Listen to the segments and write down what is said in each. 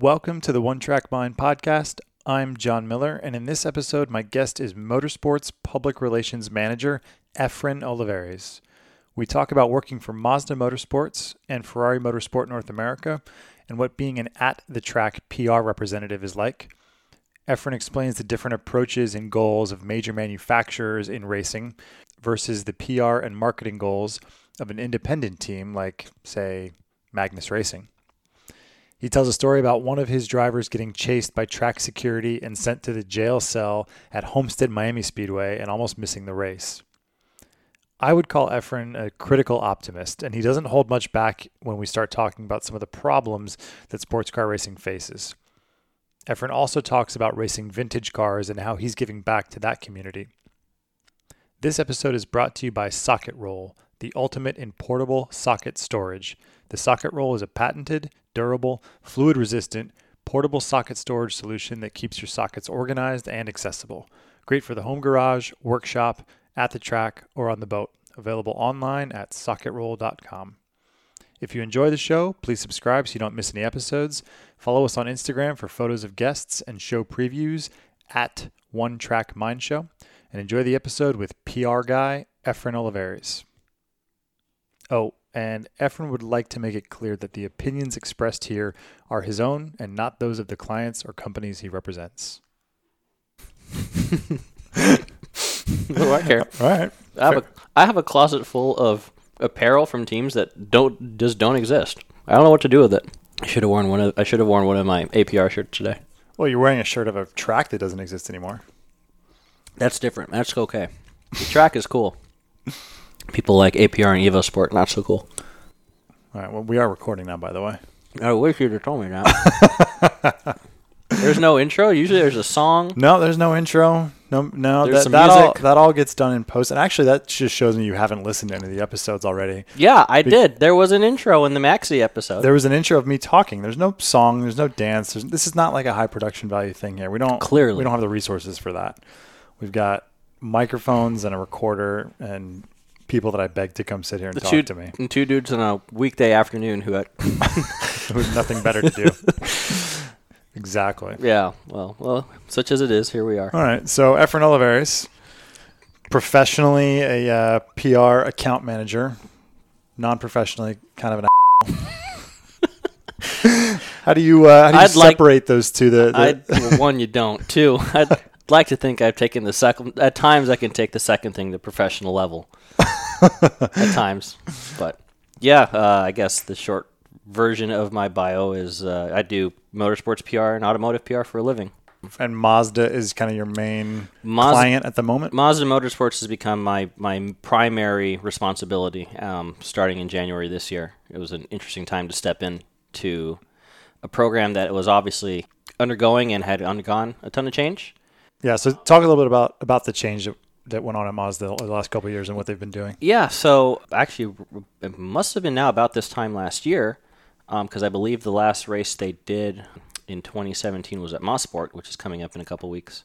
Welcome to the One Track Mind podcast. I'm John Miller, and in this episode, my guest is Motorsports Public Relations Manager Efren Olivares. We talk about working for Mazda Motorsports and Ferrari Motorsport North America and what being an at the track PR representative is like. Efren explains the different approaches and goals of major manufacturers in racing versus the PR and marketing goals of an independent team like, say, Magnus Racing. He tells a story about one of his drivers getting chased by track security and sent to the jail cell at Homestead Miami Speedway and almost missing the race. I would call Efren a critical optimist, and he doesn't hold much back when we start talking about some of the problems that sports car racing faces. Efren also talks about racing vintage cars and how he's giving back to that community. This episode is brought to you by Socket Roll, the ultimate in portable socket storage. The Socket Roll is a patented, durable, fluid resistant, portable socket storage solution that keeps your sockets organized and accessible. Great for the home garage, workshop, at the track, or on the boat. Available online at socketroll.com. If you enjoy the show, please subscribe so you don't miss any episodes. Follow us on Instagram for photos of guests and show previews at One Track Mind Show. And enjoy the episode with PR guy Efren Olivares. Oh, and Efren would like to make it clear that the opinions expressed here are his own and not those of the clients or companies he represents. oh, I care. All right. I have a I have a closet full of apparel from teams that don't just don't exist. I don't know what to do with it. I should have worn one of I should have worn one of my APR shirts today. Well, you're wearing a shirt of a track that doesn't exist anymore. That's different. That's okay. The track is cool. People like APR and Evo Sport, not so cool. All right. Well, we are recording now, by the way. I wish you'd have told me that. there's no intro. Usually there's a song. No, there's no intro. No, no. There's that, some that all music. that all gets done in post. And actually, that just shows me you haven't listened to any of the episodes already. Yeah, I did. There was an intro in the Maxi episode. There was an intro of me talking. There's no song. There's no dance. There's, this is not like a high production value thing here. We don't Clearly. we don't have the resources for that. We've got microphones and a recorder and people that I begged to come sit here and the talk two, to me. and two dudes on a weekday afternoon who had nothing better to do. exactly. Yeah, well, well, such as it is, here we are. All right. So Efren Olivares, professionally a uh, PR account manager, non-professionally kind of an. how do you uh, how do you I'd like- separate those two? The, the one, you don't. Two, I'd like to think I've taken the second. At times, I can take the second thing to professional level. at times, but yeah, uh, I guess the short version of my bio is uh, I do motorsports PR and automotive PR for a living. and Mazda is kind of your main Mazda- client at the moment. Mazda Motorsports has become my, my primary responsibility um, starting in January this year. It was an interesting time to step in to a program that was obviously undergoing and had undergone a ton of change. Yeah. So talk a little bit about about the change that, that went on at Mazda the last couple of years and what they've been doing. Yeah, so actually, it must have been now about this time last year, because I believe the last race they did in 2017 was at Mosport, which is coming up in a couple weeks.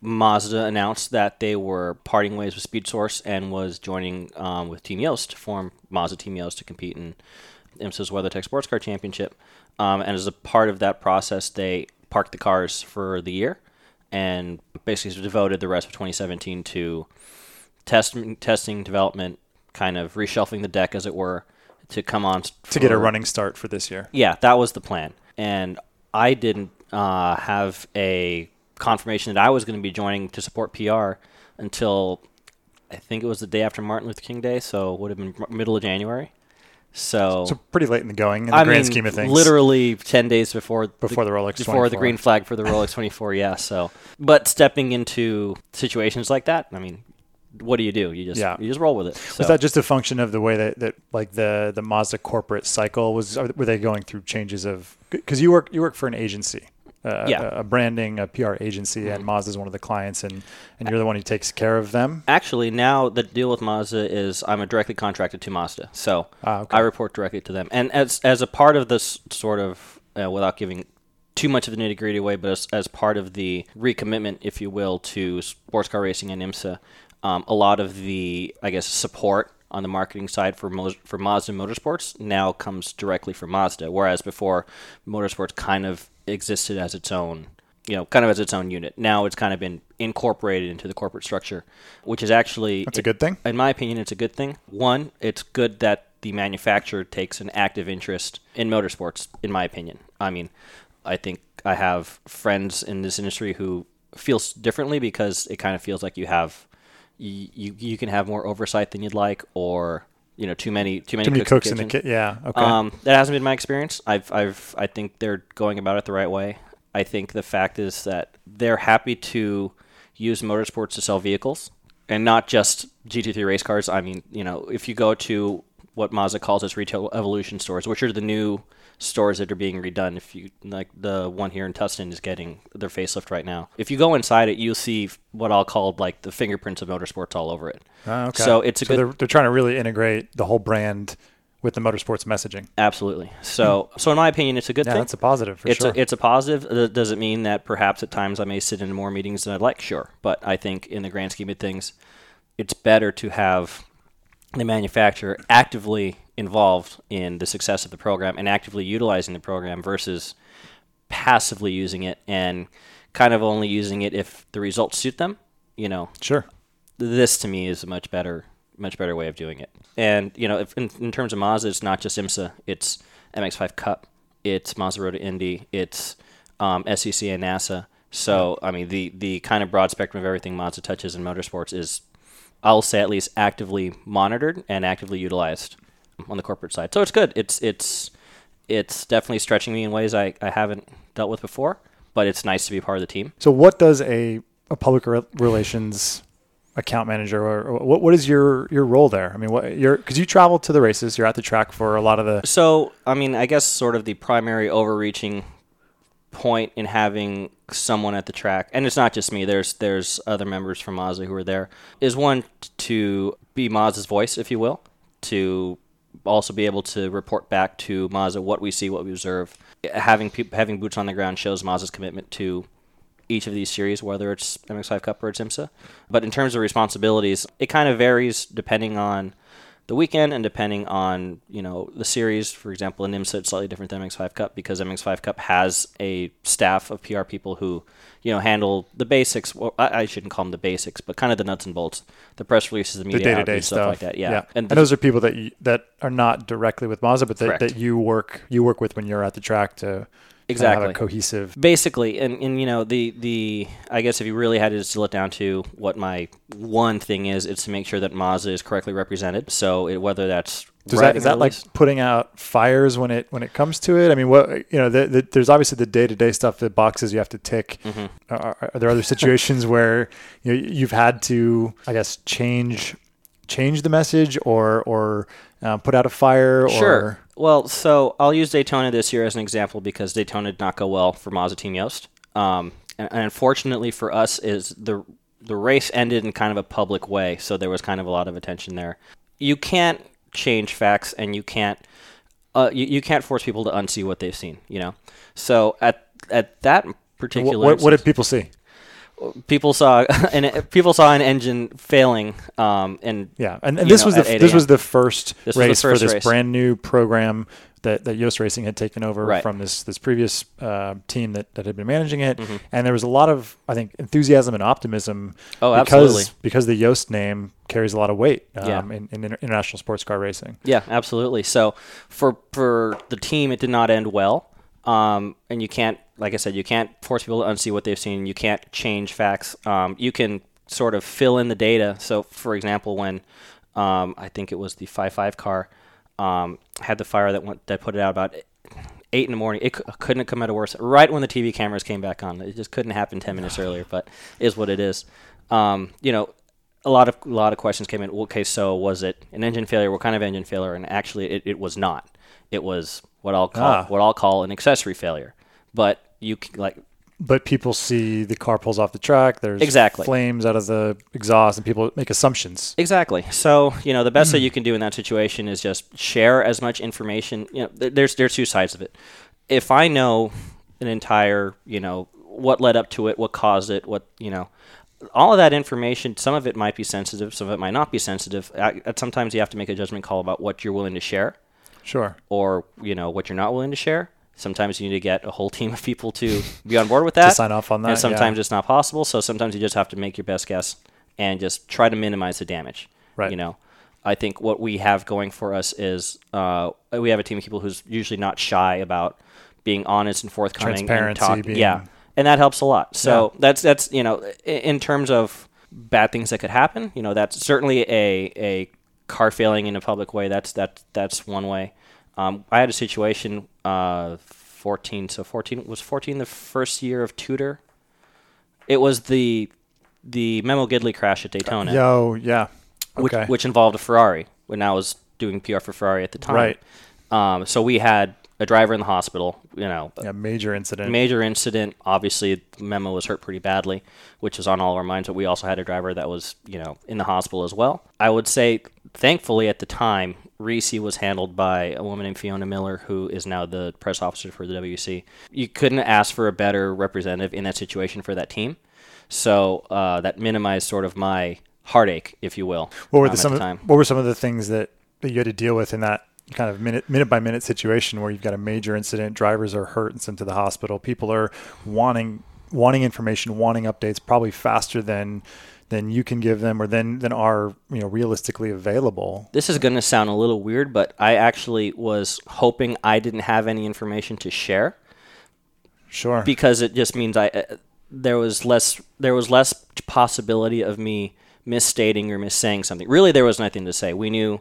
Mazda announced that they were parting ways with SpeedSource and was joining um, with Team Yost to form Mazda Team Yost to compete in IMSA's WeatherTech Sports Car Championship. Um, and as a part of that process, they parked the cars for the year and basically devoted the rest of 2017 to test, testing, development, kind of reshuffling the deck, as it were, to come on To get a running start for this year. yeah, that was the plan. And I didn't uh, have a confirmation that I was going to be joining to support PR until I think it was the day after Martin Luther King Day, so it would have been middle of January. So, So pretty late in the going in the I grand mean, scheme of things. literally ten days before Before the Rolex before the green flag for the Rolex 24. Yeah. So, but stepping into situations like that, I mean, what do you do? You just Yeah. you just roll with it. So. Was that just a function of the way that, that like the the Mazda corporate cycle was? Were they going through changes of? Because you work you work for an agency, uh, Yeah. Mm-hmm. a, a branding, a PR agency, and Mazda is one of the clients, and and you're the one who takes care of them. Actually, now the deal with Mazda is I'm a directly contracted to Mazda, so Ah, okay. I report directly to them. And as as a part of this sort of, uh, without giving too much of the nitty gritty away, but as, as part of the recommitment, if you will, to sports car racing and IMSA, um, a lot of the I guess support on the marketing side for Mo- for Mazda Motorsports now comes directly from Mazda, whereas before Motorsports kind of existed as its own, you know, kind of as its own unit. Now it's kind of been incorporated into the corporate structure, which is actually That's a good thing. in my opinion, it's a good thing. One, it's good that the manufacturer takes an active interest in motorsports. In my opinion, I mean, I think I have friends in this industry who feel s- differently because it kind of feels like you have you, you can have more oversight than you'd like, or you know, too many too many, Too many cooks, cooks in the kitchen. kit. Yeah. Okay. Um, that hasn't been my experience. I've, I've, I think they're going about it the right way. I think the fact is that they're happy to use motorsports to sell vehicles and not just GT3 race cars. I mean, you know, if you go to what Mazda calls its retail evolution stores, which are the new stores that are being redone. If you like the one here in Tustin is getting their facelift right now. If you go inside it, you'll see what I'll call like the fingerprints of motorsports all over it. Ah, okay. So it's a good They're, they're trying to really integrate the whole brand with the motorsports messaging. absolutely. So so in my opinion, it's a good Yeah, thing. that's a positive for it's sure. a it's a positive. Uh, Does it mean that perhaps at times I may sit in more meetings than I'd like? Sure, but I think in the grand scheme of things, it's better to have the manufacturer actively involved in the success of the program and actively utilizing the program versus passively using it and kind of only using it if the results suit them. You know, sure. this to me is a much better much better way of doing it. And you know, if in, in terms of Mazda, it's not just IMSA, it's MX5 Cup, it's to Indy, it's um, SEC and NASA. So I mean, the the kind of broad spectrum of everything Mazda touches in motorsports is, I'll say at least actively monitored and actively utilized on the corporate side. So it's good. It's it's it's definitely stretching me in ways I, I haven't dealt with before, but it's nice to be part of the team. So, what does a, a public re- relations account manager, or, or what, what is your, your role there? I mean, what you're because you travel to the races, you're at the track for a lot of the. So, I mean, I guess sort of the primary overreaching point in having someone at the track, and it's not just me. There's there's other members from Mazda who are there. Is one to be Mazda's voice, if you will, to also be able to report back to Mazda what we see, what we observe. Having peop having boots on the ground shows Mazda's commitment to each of these series, whether it's MX5 Cup or it's IMSA. But in terms of responsibilities, it kind of varies depending on the weekend and depending on you know the series. For example, in IMSA, it's slightly different than MX5 Cup because MX5 Cup has a staff of PR people who you know handle the basics. Well, I, I shouldn't call them the basics, but kind of the nuts and bolts, the press releases, the The media day to outreach, day stuff, stuff like that. Yeah, and, the- those are people that you, that are not directly with Mazda, but that, that you work you work with when you're at the track to Exactly. cohesive. basically and, and you know the the i guess if you really had to distill it down to what my one thing is it's to make sure that mazda is correctly represented so it, whether that's Does that is that like putting out fires when it when it comes to it? I mean, what you know, the, the, there's obviously the day to day stuff, the boxes you have to tick. Mm-hmm. Are, are there other situations where you know, you've had to, I guess, change change the message or or uh, put out a fire? Sure. Well, so I'll use Daytona this year as an example because Daytona did not go well for Mazda Team Yost. Um, and, and unfortunately for us, is the the race ended in kind of a public way, so there was kind of a lot of attention there. You can't change facts, and you can't uh, you, you can't force people to unsee what they've seen. You know, so at at that particular what, what instance- did people see? People saw and people saw an engine failing um, and Yeah, and, and this know, was the this was the first This was the race first for this race. brand new program that, that Yost Racing had taken over Right. from this this previous uh, team that, that had been managing it, Mm-hmm. and there was a lot of I think enthusiasm and optimism. Oh, because, absolutely. Because the Yost name carries a lot of weight um, Yeah. in, in inter- international sports car racing. Yeah, absolutely. So for for the team, it did not end well. Um, and you can't, like I said, you can't force people to unsee what they've seen. You can't change facts. Um, you can sort of fill in the data. So, for example, when um, I think it was the five five car um, had the fire that went that put it out about eight in the morning. It c- couldn't have come out of worse. Right when the TV cameras came back on, it just couldn't happen ten minutes earlier. But is what it is. Um, you know, a lot of a lot of questions came in. Okay, so was it an engine failure? What kind of engine failure? And actually, it, it was not. It was what I'll call Ah. what I'll call an accessory failure. But you c- like But people see the car pulls off the track. There's Exactly. flames out of the exhaust, and people make assumptions. Exactly. So you know the best that hmm. you can do in that situation is just share as much information. You know, th- there's there's two sides of it. If I know an entire, you know, what led up to it, what caused it, what you know, all of that information. Some of it might be sensitive, some of it might not be sensitive. I, sometimes you have to make a judgment call about what you're willing to share Sure. or you know what you're not willing to share. Sometimes you need to get a whole team of people to be on board with that. to sign off on that, And sometimes yeah. it's not possible. So sometimes you just have to make your best guess and just try to minimize the damage. Right. You know, I think what we have going for us is uh, we have a team of people who's usually not shy about being honest and forthcoming and Transparency talk. being- Yeah, and that helps a lot. So that's that's you know, in terms of bad things that could happen, you know, that's certainly a a car failing in a public way. That's that that's one way. Um, I had a situation. Uh, 14. So 14 was 14 the first year of Tudor. It was the the Memo Gidley crash at Daytona Yo, yeah. which, Okay. which involved a Ferrari when I was doing PR for Ferrari at the time. Right. Um, so we had a driver in the hospital, you know, yeah, major incident. major incident. Obviously, Memo was hurt pretty badly, which is on all of our minds. But we also had a driver that was, you know, in the hospital as well. I would say, thankfully, at the time, Risi was handled by a woman named Fiona Miller, who is now the press officer for the WC. You couldn't ask for a better representative in that situation for that team. So uh, that minimized sort of my heartache, if you will. what were um, the some the what were some of the things that, that you had to deal with in that kind of minute minute by minute situation where you've got a major incident, drivers are hurt and sent to the hospital, people are wanting wanting information, wanting updates probably faster than than you can give them or than than are, you know, realistically available. This is going to sound a little weird, but I actually was hoping I didn't have any information to share Sure. because it just means I uh, there was less there was less possibility of me misstating or missaying something. Really, there was nothing to say. We knew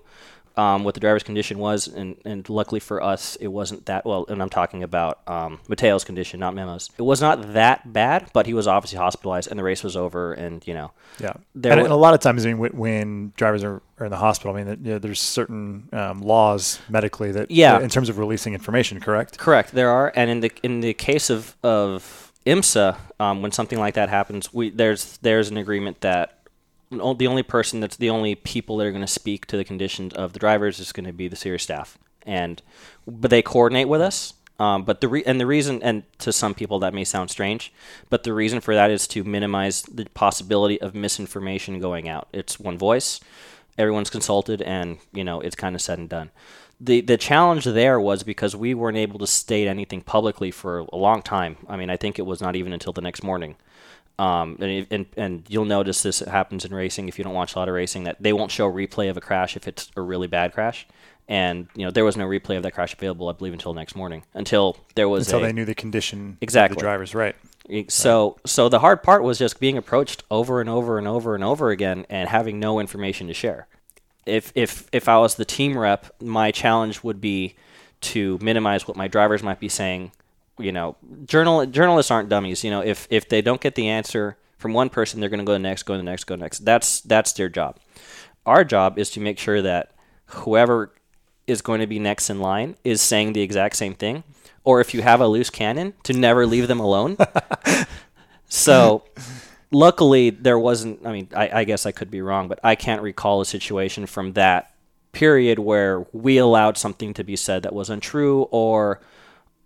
um, what the driver's condition was, and, and luckily for us, it wasn't that well. And I'm talking about um, Matteo's condition, not Memo's. It was not that bad, but he was obviously hospitalized, and the race was over, and you know. Yeah, There and, a lot of times, I mean, when, when drivers are, are in the hospital, I mean, you know, there's certain um, laws medically that, Yeah. in terms of releasing information, correct? Correct. There are, and in the in the case of of IMSA, um, when something like that happens, we there's there's an agreement that the only person that's the only people that are going to speak to the conditions of the drivers is going to be the serious staff, and but they coordinate with us. Um, but the re- and the reason, and to some people that may sound strange, but the reason for that is to minimize the possibility of misinformation going out. It's one voice, everyone's consulted, and you know it's kind of said and done. The the challenge there was because we weren't able to state anything publicly for a long time. I mean, I think it was not even until the next morning. Um, and, and and you'll notice this happens in racing if you don't watch a lot of racing that they won't show replay of a crash if it's a really bad crash. And you know there was no replay of that crash available, I believe, until next morning. Until there was Until a, they knew the condition Exactly. the drivers, right? so so the hard part was just being approached over and over and over and over again and having no information to share. If if if I was the team rep, my challenge would be to minimize what my drivers might be saying. You know, journal journalists aren't dummies. You know, if if they don't get the answer from one person, they're going to go to the next, go to the next, go to the next. That's that's their job. Our job is to make sure that whoever is going to be next in line is saying the exact same thing. Or if you have a loose cannon, to never leave them alone. so, luckily, there wasn't. I mean, I, I guess I could be wrong, but I can't recall a situation from that period where we allowed something to be said that was untrue or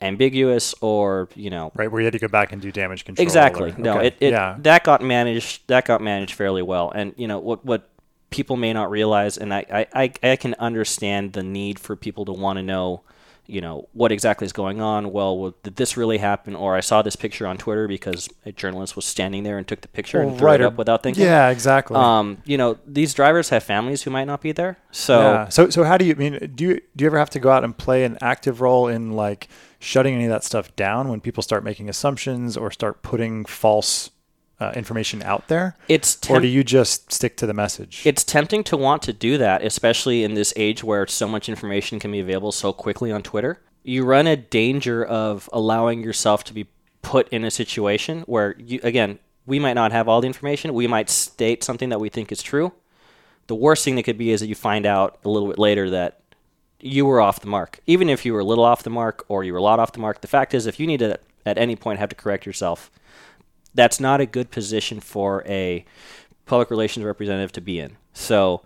ambiguous or, you know, Right, where you had to go back and do damage control. Exactly. or- no, okay, it, it yeah, that got managed that got managed fairly well. And you know what what people may not realize, and I I, I, I can understand the need for people to want to know, you know, what exactly is going on. Well, well, did this really happen? Or I saw this picture on Twitter because a journalist was standing there and took the picture and Well, threw right, it or- up without thinking. yeah, exactly. Um, you know, these drivers have families who might not be there. So yeah. So so how do you I mean do you do you ever have to go out and play an active role in like shutting any of that stuff down when people start making assumptions or start putting false uh, information out there? it's or do you just stick to the message? It's tempting to want to do that, especially in this age where so much information can be available so quickly on Twitter. You run a danger of allowing yourself to be put in a situation where, you, again, we might not have all the information. We might state something that we think is true. The worst thing that could be is that you find out a little bit later that you were off the mark. Even if you were a little off the mark or you were a lot off the mark, the fact is, if you need to at any point have to correct yourself, that's not a good position for a public relations representative to be in. So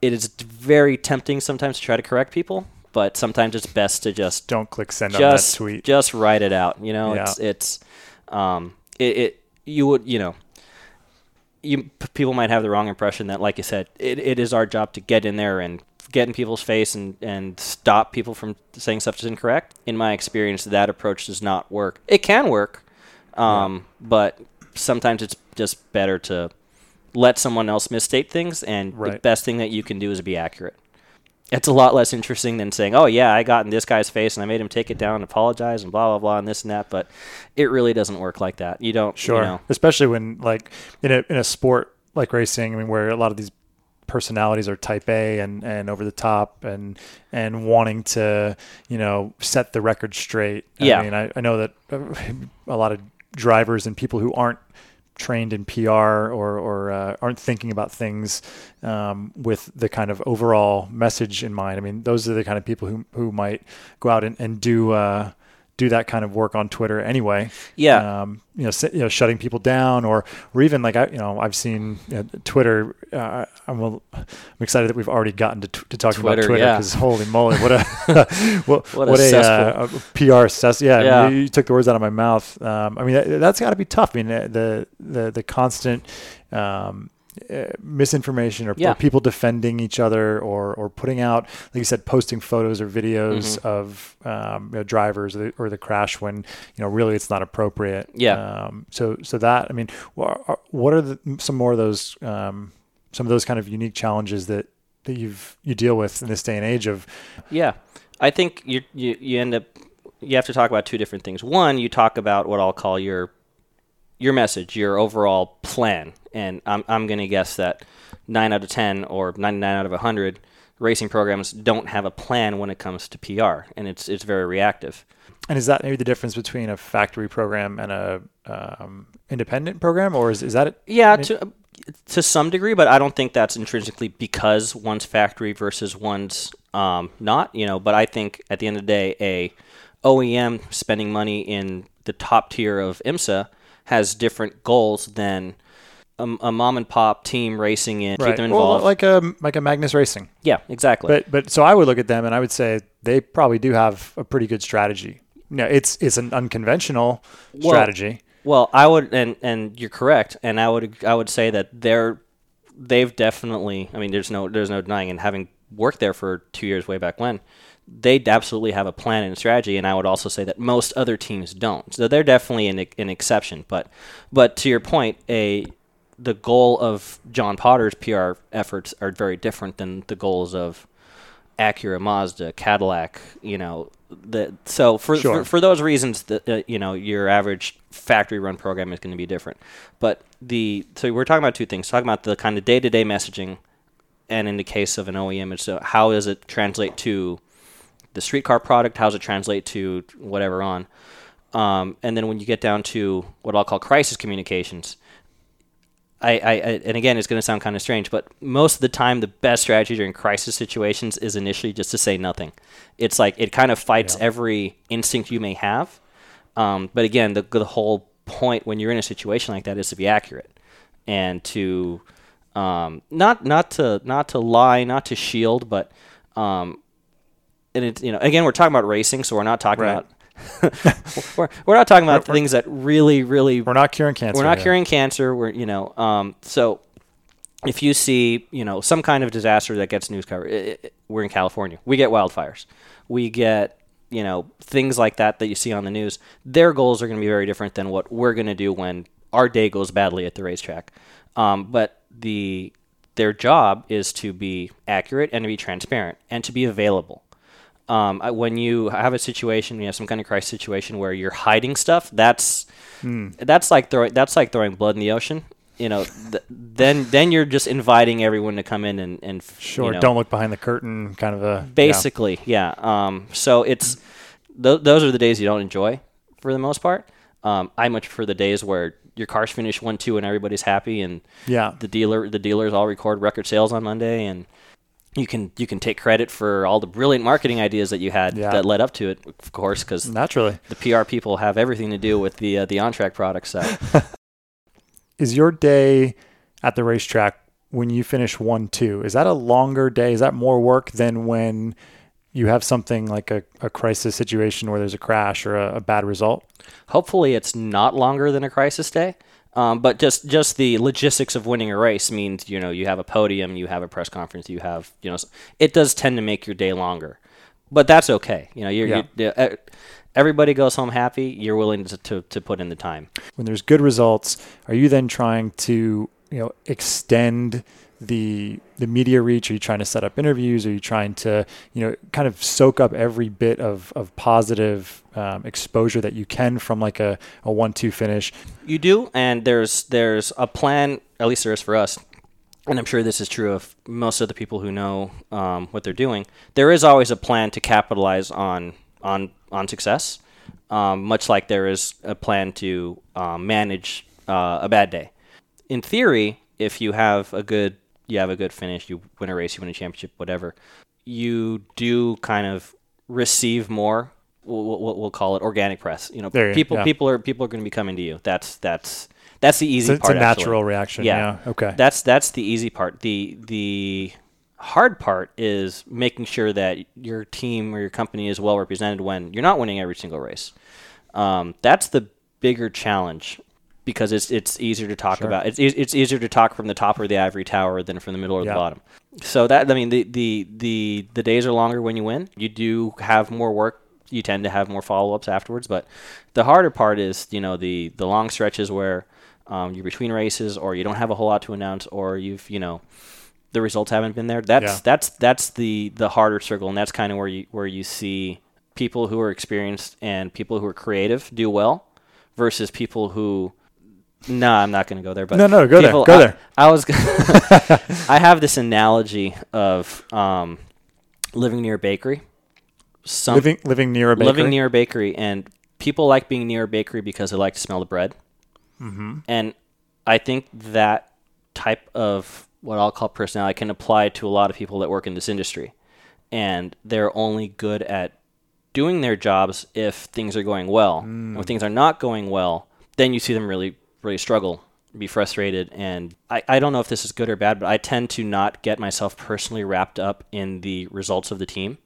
it is very tempting sometimes to try to correct people, but sometimes it's best to just Don't click send on that just tweet. just write it out. You know, Yeah. it's it's um it, it you would you know you p- people might have the wrong impression that like you said it, it is our job to get in there and get in people's face and, and stop people from saying stuff that's incorrect. In my experience, that approach does not work. It can work, um, but sometimes it's just better to let someone else misstate things, and the best thing that you can do is be accurate. It's a lot less interesting than saying, "Oh yeah, I got in this guy's face and I made him take it down and apologize and blah blah blah and this and that." But it really doesn't work like that. You don't. Sure. You know, Especially when like in a in a sport like racing, I mean, where a lot of these personalities are type A and, and over the top and and wanting to you know set the record straight. Yeah. I mean, I, I know that a lot of drivers and people who aren't trained in PR or or uh, aren't thinking about things um, with the kind of overall message in mind. I mean, those are the kind of people who who might go out and, and do. Uh, do that kind of work on Twitter anyway yeah. um, you know, you know, shutting people down, or or even like I, you know, I've seen you know, Twitter. Uh, I'm, a, I'm excited that we've already gotten to, t- to talking Twitter, about Twitter yeah. because holy moly, what a what, What what, a a, uh, a PR cess. Yeah, Yeah. You, you took the words out of my mouth. Um, I mean, that, that's got to be tough. I mean, the the the constant. Um, uh, misinformation or, Yeah. or people defending each other or or putting out like you said posting photos or videos Mhm. of um, you know, drivers or the, or the crash when you know really it's not appropriate Yeah. um, so so that I mean what are the, some more of those um, some of those kind of unique challenges that that you've you deal with in this day and age of Yeah, I think you you you end up you have to talk about two different things. One, you talk about what I'll call your your message, your overall plan, and I'm I'm going to guess that nine out of ten or ninety nine out of hundred racing programs don't have a plan when it comes to PR, and it's it's very reactive. and is that maybe the difference between a factory program and a um, independent program or is, is that it? Yeah, to to some degree, but I don't think that's intrinsically because one's factory versus one's um, not. You know, but I think at the end of the day, a OEM spending money in the top tier of IMSA has different goals than a, a mom and pop team racing in. Keep them Well, like a like a Magnus Racing yeah, exactly. but but so I would look at them and I would say they probably do have a pretty good strategy no it's it's an unconventional Well, strategy Well, I would, and and you're correct, and I would I would say that they're they've definitely. I mean, there's no there's no denying, and having worked there for two years way back when, they absolutely have a plan and strategy, and I would also say that most other teams don't. So they're definitely an an exception. But but to your point, a the goal of John Potter's PR efforts are very different than the goals of Acura, Mazda, Cadillac, you know, the so for Sure. for, for those reasons, the uh, you know your average factory run program is going to be different. But the so we're talking about two things. Talking about the kind of day to day messaging, and in the case of an OEM, it's uh, how does it translate to the streetcar product? How does it translate to whatever on? Um, and then when you get down to what I'll call crisis communications, I, I, I and again, it's going to sound kind of strange, but most of the time, the best strategy during crisis situations is initially just to say nothing. It's like it kind of fights Yeah. every instinct you may have. Um, but again, the the whole point when you're in a situation like that is to be accurate and to um, not not to not to lie, not to shield, but um, and it's you know again we're talking about racing, so we're not talking Right. about we're, we're not talking about We're- things that really really we're not curing cancer we're not here. curing cancer. We're you know, um, so if you see you know some kind of disaster that gets news coverage, i- i- we're in California. We get wildfires. We get you know things like that that you see on the news. Their goals are going to be very different than what we're going to do when our day goes badly at the racetrack. Um, but the their job is to be accurate and to be transparent and to be available um, I- when you have a situation, you have some kind of crisis situation where you're hiding stuff. That's Hmm. that's like throwing that's like throwing blood in the ocean. You know, th- then then you're just inviting everyone to come in and and sure you know, don't look behind the curtain kind of a yeah. basically yeah. Um, so it's th- those are the days you don't enjoy for the most part. Um, I much prefer the days where your cars finish one two and everybody's happy and yeah the dealer the dealers all record record sales on Monday and you can you can take credit for all the brilliant marketing ideas that you had Yeah. that led up to it of course because naturally. the PR people have everything to do with the uh, the on track product so is your day at the racetrack when you finish one two is that a longer day? Is that more work than when you have something like a, a crisis situation where there's a crash or a, a bad result? Hopefully it's not longer than a crisis day Um, but just just the logistics of winning a race means you know you have a podium, you have a press conference, you have you know it does tend to make your day longer, but that's okay. You know, you're, Yeah. you uh, everybody goes home happy. You're willing to, to to put in the time. when there's good results, are you then trying to you know extend the the media reach? Are you trying to set up interviews? Are you trying to you know kind of soak up every bit of of positive um, exposure that you can from like a, a one two finish? You do, and there's there's a plan. At least there is for us, and I'm sure this is true of most of the people who know um, what they're doing. There is always a plan to capitalize on on on success, um, much like there is a plan to um, manage uh, a bad day. In theory, if you have a good you have a good finish, you win a race, you win a championship, whatever, you do kind of receive more. We'll, we'll, we'll call it organic press. You know, There people yeah. people are people are going to be coming to you. That's that's that's the easy It's, it's part. a actually. natural reaction. Yeah. Okay. That's that's the easy part. The the hard part is making sure that your team or your company is well represented when you're not winning every single race. Um, that's the bigger challenge because it's it's easier to talk Sure. about. It's it's easier to talk from the top of the ivory tower than from the middle or Yeah. the bottom. So that I mean the, the the the days are longer when you win. You do have more work. You tend to have more follow ups afterwards. But the harder part is you know the the long stretches where um, you're between races or you don't have a whole lot to announce or you've you know the results haven't been there. That's Yeah. that's that's the the harder circle, and that's kind of where you where you see people who are experienced and people who are creative do well, versus people who. No, I'm not going to go there. But No, no, go there, go I- there. I was. I have this analogy of um, living near a bakery. Some, living living near a bakery. living near a bakery, and people like being near a bakery because they like to smell the bread. Mm-hmm. And I think that type of what I'll call personality can apply to a lot of people that work in this industry, and they're only good at doing their jobs if things are going well. And when things are not going well, then you see them really, really struggle, be frustrated. And I, I don't know if this is good or bad, but I tend to not get myself personally wrapped up in the results of the team.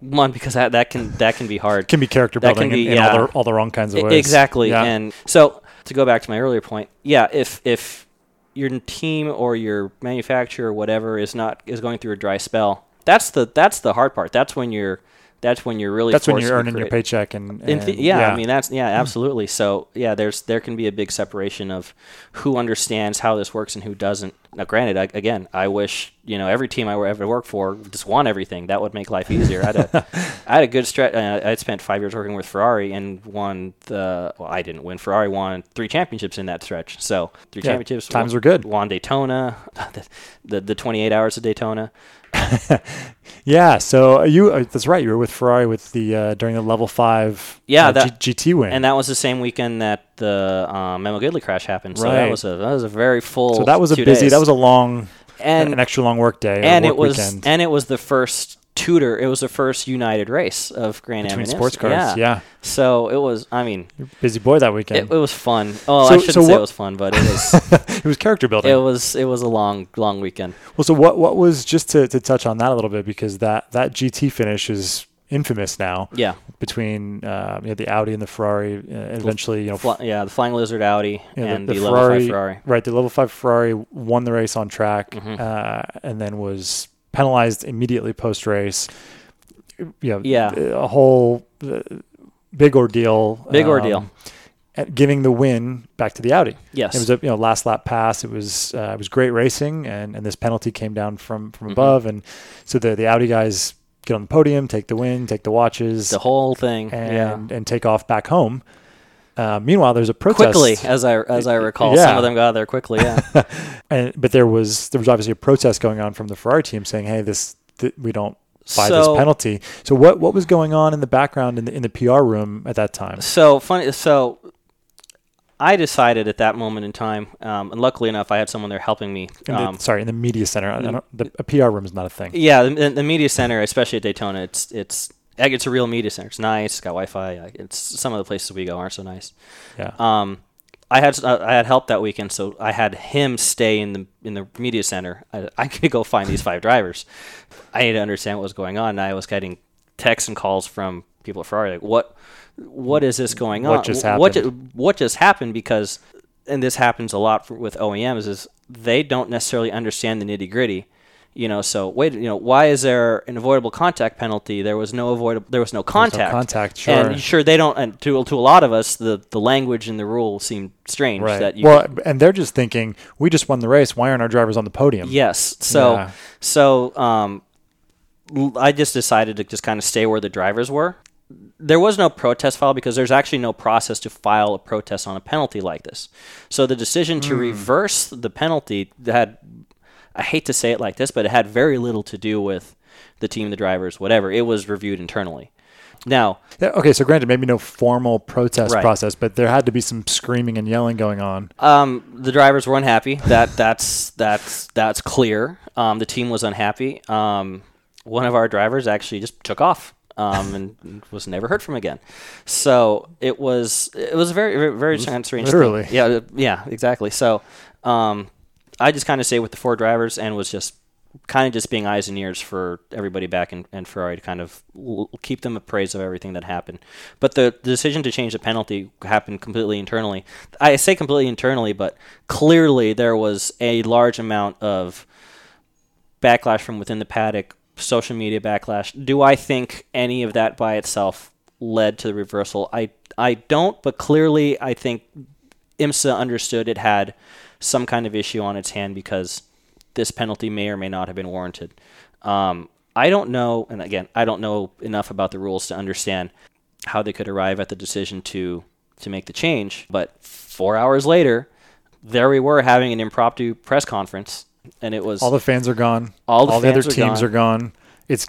One, because that, that can that can be hard. can be character That building can be, in, in yeah. all the all the wrong kinds of ways. Exactly. Yeah. And so to go back to my earlier point, yeah, if if your team or your manufacturer or whatever is not is going through a dry spell, that's the that's the hard part. That's when you're that's when you're really That's when you're earning your paycheck and, and the, yeah, I mean that's yeah, absolutely. So yeah, there's there can be a big separation of who understands how this works and who doesn't. Now, granted, I, again, I wish you know every team I were ever worked for just won everything. That would make life easier. I had a, I had a good stretch. Uh, I spent five years working with Ferrari and won the. Well, I didn't win. Ferrari won three championships in that stretch. So three Yeah, championships. times won, were good. Won Daytona, the, the the 28 hours of Daytona. Yeah, so you uh, that's right. You were with Ferrari with the uh, during the level five Yeah, uh, that- G- GT win. And that was the same weekend that the um, Memo Gidley crash happened. So Right. that was a that was a very full. so that was a busy. days. That was a long, and an extra long work day. and it was weekend and it was the first Tudor. It was the first United race of Grand between M&S. sports cars. Yeah. Yeah, So it was. I mean, busy boy that weekend. it was fun. Oh, So- I shouldn't so say what- it was fun, but it was. It, was character building. it was. It was a long, long weekend. well, so what what was just to, to touch on that a little bit because that that GT finish is infamous now Yeah. between uh, you know, the Audi and the Ferrari. Uh, eventually, you know, Fly, yeah. The Flying Lizard Audi you know, and the, level five Ferrari. Right, the level five Ferrari won the race on track, Mhm. uh, and then was penalized immediately post race. You know, Yeah. a whole uh, big ordeal. Big um, ordeal. giving the win back to the Audi. Yes. It was a you know last lap pass. It was uh, it was great racing, and, and this penalty came down from from Mhm. above, and so the the Audi guys get on the podium, take the win, take the watches, the whole thing. yeah. and and take off back home. Uh, meanwhile, there's a protest. Quickly, as I as I recall, Yeah. some of them got there quickly. Yeah. and but there was there was obviously a protest going on from the Ferrari team saying, "Hey, this th- we don't buy So- this penalty." So what what was going on in the background in the in the PR room at that time? So funny. So I decided at that moment in time, um, and luckily enough, I had someone there helping me. In the, Um, sorry, in the media center. I don't, the, a PR room is not a thing. yeah, the, the media center, especially at Daytona, it's it's it's a real media center. It's nice. It's got Wi-Fi. It's some of the places we go aren't so nice. Yeah. Um, I had uh, I had help that weekend, so I had him stay in the in the media center. I, I could go find these five drivers. I need to understand what was going on. And I was getting texts and calls from people at Ferrari like, "What, what is this going on? What just What happened?" ju- what just happened?" Because and this happens a lot for, with OEMs, is they don't necessarily understand the nitty gritty. You know, so wait, you know, why is there an avoidable contact penalty? There was no avoidable, there was no contact. contact, sure. And sure, they don't. And to to a lot of us, the the language in the rule seemed strange. Right. That you well, and they're just thinking, we just won the race. Why aren't our drivers on the podium? Yes. So Yeah. so um, I just decided to just kind of stay where the drivers were. There was no protest file because there's actually no process to file a protest on a penalty like this. So the decision to reverse the penalty had I hate to say it like this, but it had very little to do with the team, the drivers, whatever. It was reviewed internally. Now, Okay, so granted, maybe no formal protest Right. process, but there had to be some screaming and yelling going on. Um, the drivers were unhappy. That that's that's that's clear. Um, the team was unhappy. Um, one of our drivers actually just took off. Um, and was never heard from again. So it was it was a very very, very strange literally. Yeah, yeah, exactly. So um, I just kind of say with the four drivers and was just kind of just being eyes and ears for everybody back in, in Ferrari to kind of l- keep them appraised of everything that happened. But the, the decision to change the penalty happened completely internally. I say completely internally, but clearly there was a large amount of backlash from within the paddock, social media backlash. Do I think any of that by itself led to the reversal? I I don't, but clearly I think IMSA understood it had some kind of issue on its hand because this penalty may or may not have been warranted. Um, I don't know, and again, I don't know enough about the rules to understand how they could arrive at the decision to to make the change. But four hours later, there we were having an impromptu press conference, and it was All the fans are gone. All the other fans are teams gone. are gone. It's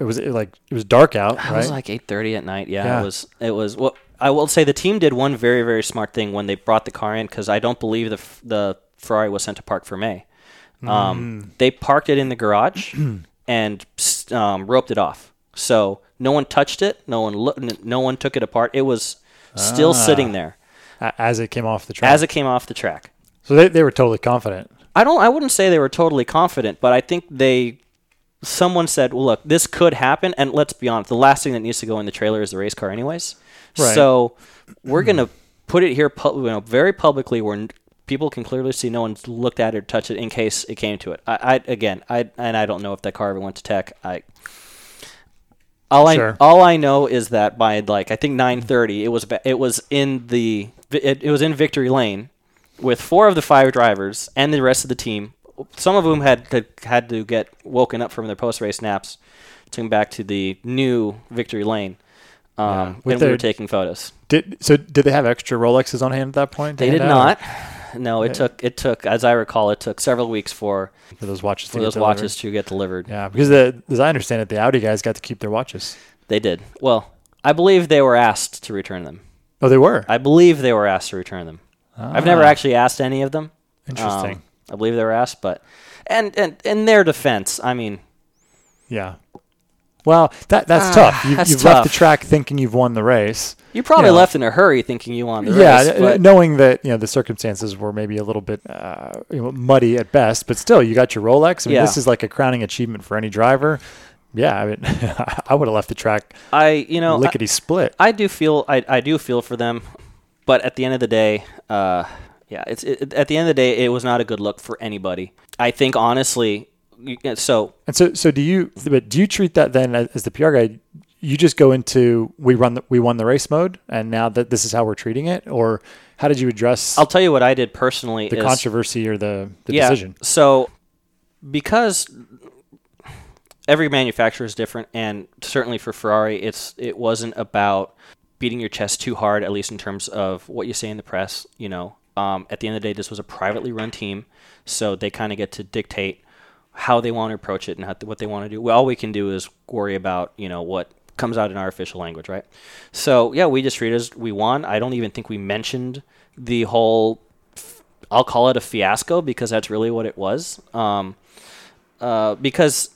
it was it, like it was dark out, It right? was like eight thirty at night. Yeah, Yeah. it was. It was. Well, I will say the team did one very very smart thing when they brought the car in because I don't believe the the Ferrari was sent to parc fermé. Mm. Um, They parked it in the garage and um, roped it off. So no one touched it. No one looked. No one took it apart. It was still Ah. sitting there as it came off the track. as it came off the track. so they, they were totally confident. I don't. I wouldn't say they were totally confident, but I think they. Someone said, "Well, look, this could happen." And let's be honest, the last thing that needs to go in the trailer is the race car, anyways. Right. So we're gonna put it here, pu- you know, very publicly, where n- people can clearly see no one's looked at it or touched it in case it came to it. I, I again, I and I don't know if that car ever went to tech. I. All Sure. I all I know is that by like I think 9:30 it was it was in the it, it was in victory lane with four of the five drivers and the rest of the team, some of whom had had, had to get woken up from their post race naps, to come back to the new victory lane. Um, Yeah. and With we were taking photos. Did so? Did they have extra Rolexes on hand at that point? They did out, not. No, it took it took, as I recall, it took several weeks for for those watches. for to get those delivered? watches to get delivered. Yeah, because the, as I understand it, the Audi guys got to keep their watches. They did. Well, I believe they were asked to return them. Oh, they were. I believe they were asked to return them. I've never Ah, actually asked any of them. Interesting. Um, I believe they were asked, but and and in their defense, I mean, yeah. Well, that that's Ah, tough. You've, that's you've left the track thinking you've won the race. you probably Yeah. left in a hurry thinking you won the yeah, race. Yeah, but knowing that you know the circumstances were maybe a little bit uh, you know, muddy at best, but still, you got your Rolex. I mean, Yeah. this is like a crowning achievement for any driver. Yeah, I mean, I would have left the track I, you know, I, lickety split. I do feel I, I do feel for them, but at the end of the day, uh, yeah, it's it, at the end of the day, it was not a good look for anybody. I think honestly, you- so And so, so do you? But do you treat that then as, the PR guy? You just go into we run the, we won the race mode, and now that this is how we're treating it, or how did you address I'll tell you what I did personally. the is, controversy or the, the yeah, decision? So because every manufacturer is different, and certainly for Ferrari, it's it wasn't about beating your chest too hard, at least in terms of what you say in the press. You know, um, at the end of the day, this was a privately run team, so they kind of get to dictate how they want to approach it and how, what they want to do. Well, all we can do is worry about you know what comes out in our official language, right? So yeah, we just it as we won. I don't even think we mentioned the whole. I'll call it a fiasco because that's really what it was. Um, uh, because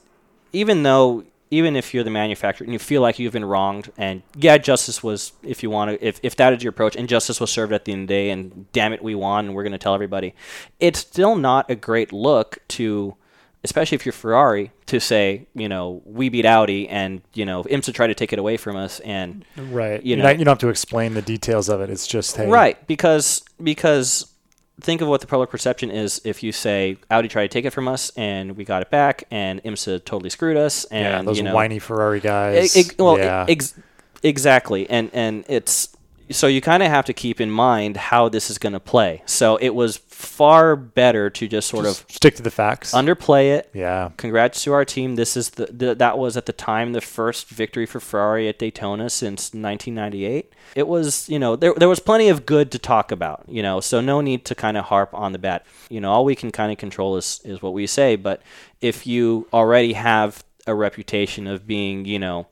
even though even if you're the manufacturer and you feel like you've been wronged and yeah justice was if you want to if, if that is your approach and justice was served at the end of the day and damn it we won and we're going to tell everybody it's still not a great look to especially if you're ferrari to say you know we beat audi and you know imsa tried to take it away from us and Right. you know- know, you don't have to explain the details of it. It's just hey, Right, because because think of what the public perception is if you say Audi tried to take it from us and we got it back, and IMSA totally screwed us, and yeah, those you know, whiny Ferrari guys. Ex- well, yeah. ex- exactly, and and it's so you kind of have to keep in mind how this is going to play. So it was far better to just sort Just of stick to the facts. underplay it. yeah. Congrats to our team. This is the, the that was at the time the first victory for Ferrari at Daytona since 1998. It was, you know, there there was plenty of good to talk about, you know, so no need to kind of harp on the bad. You know, all we can kind of control is is what we say, but if you already have a reputation of being, you know,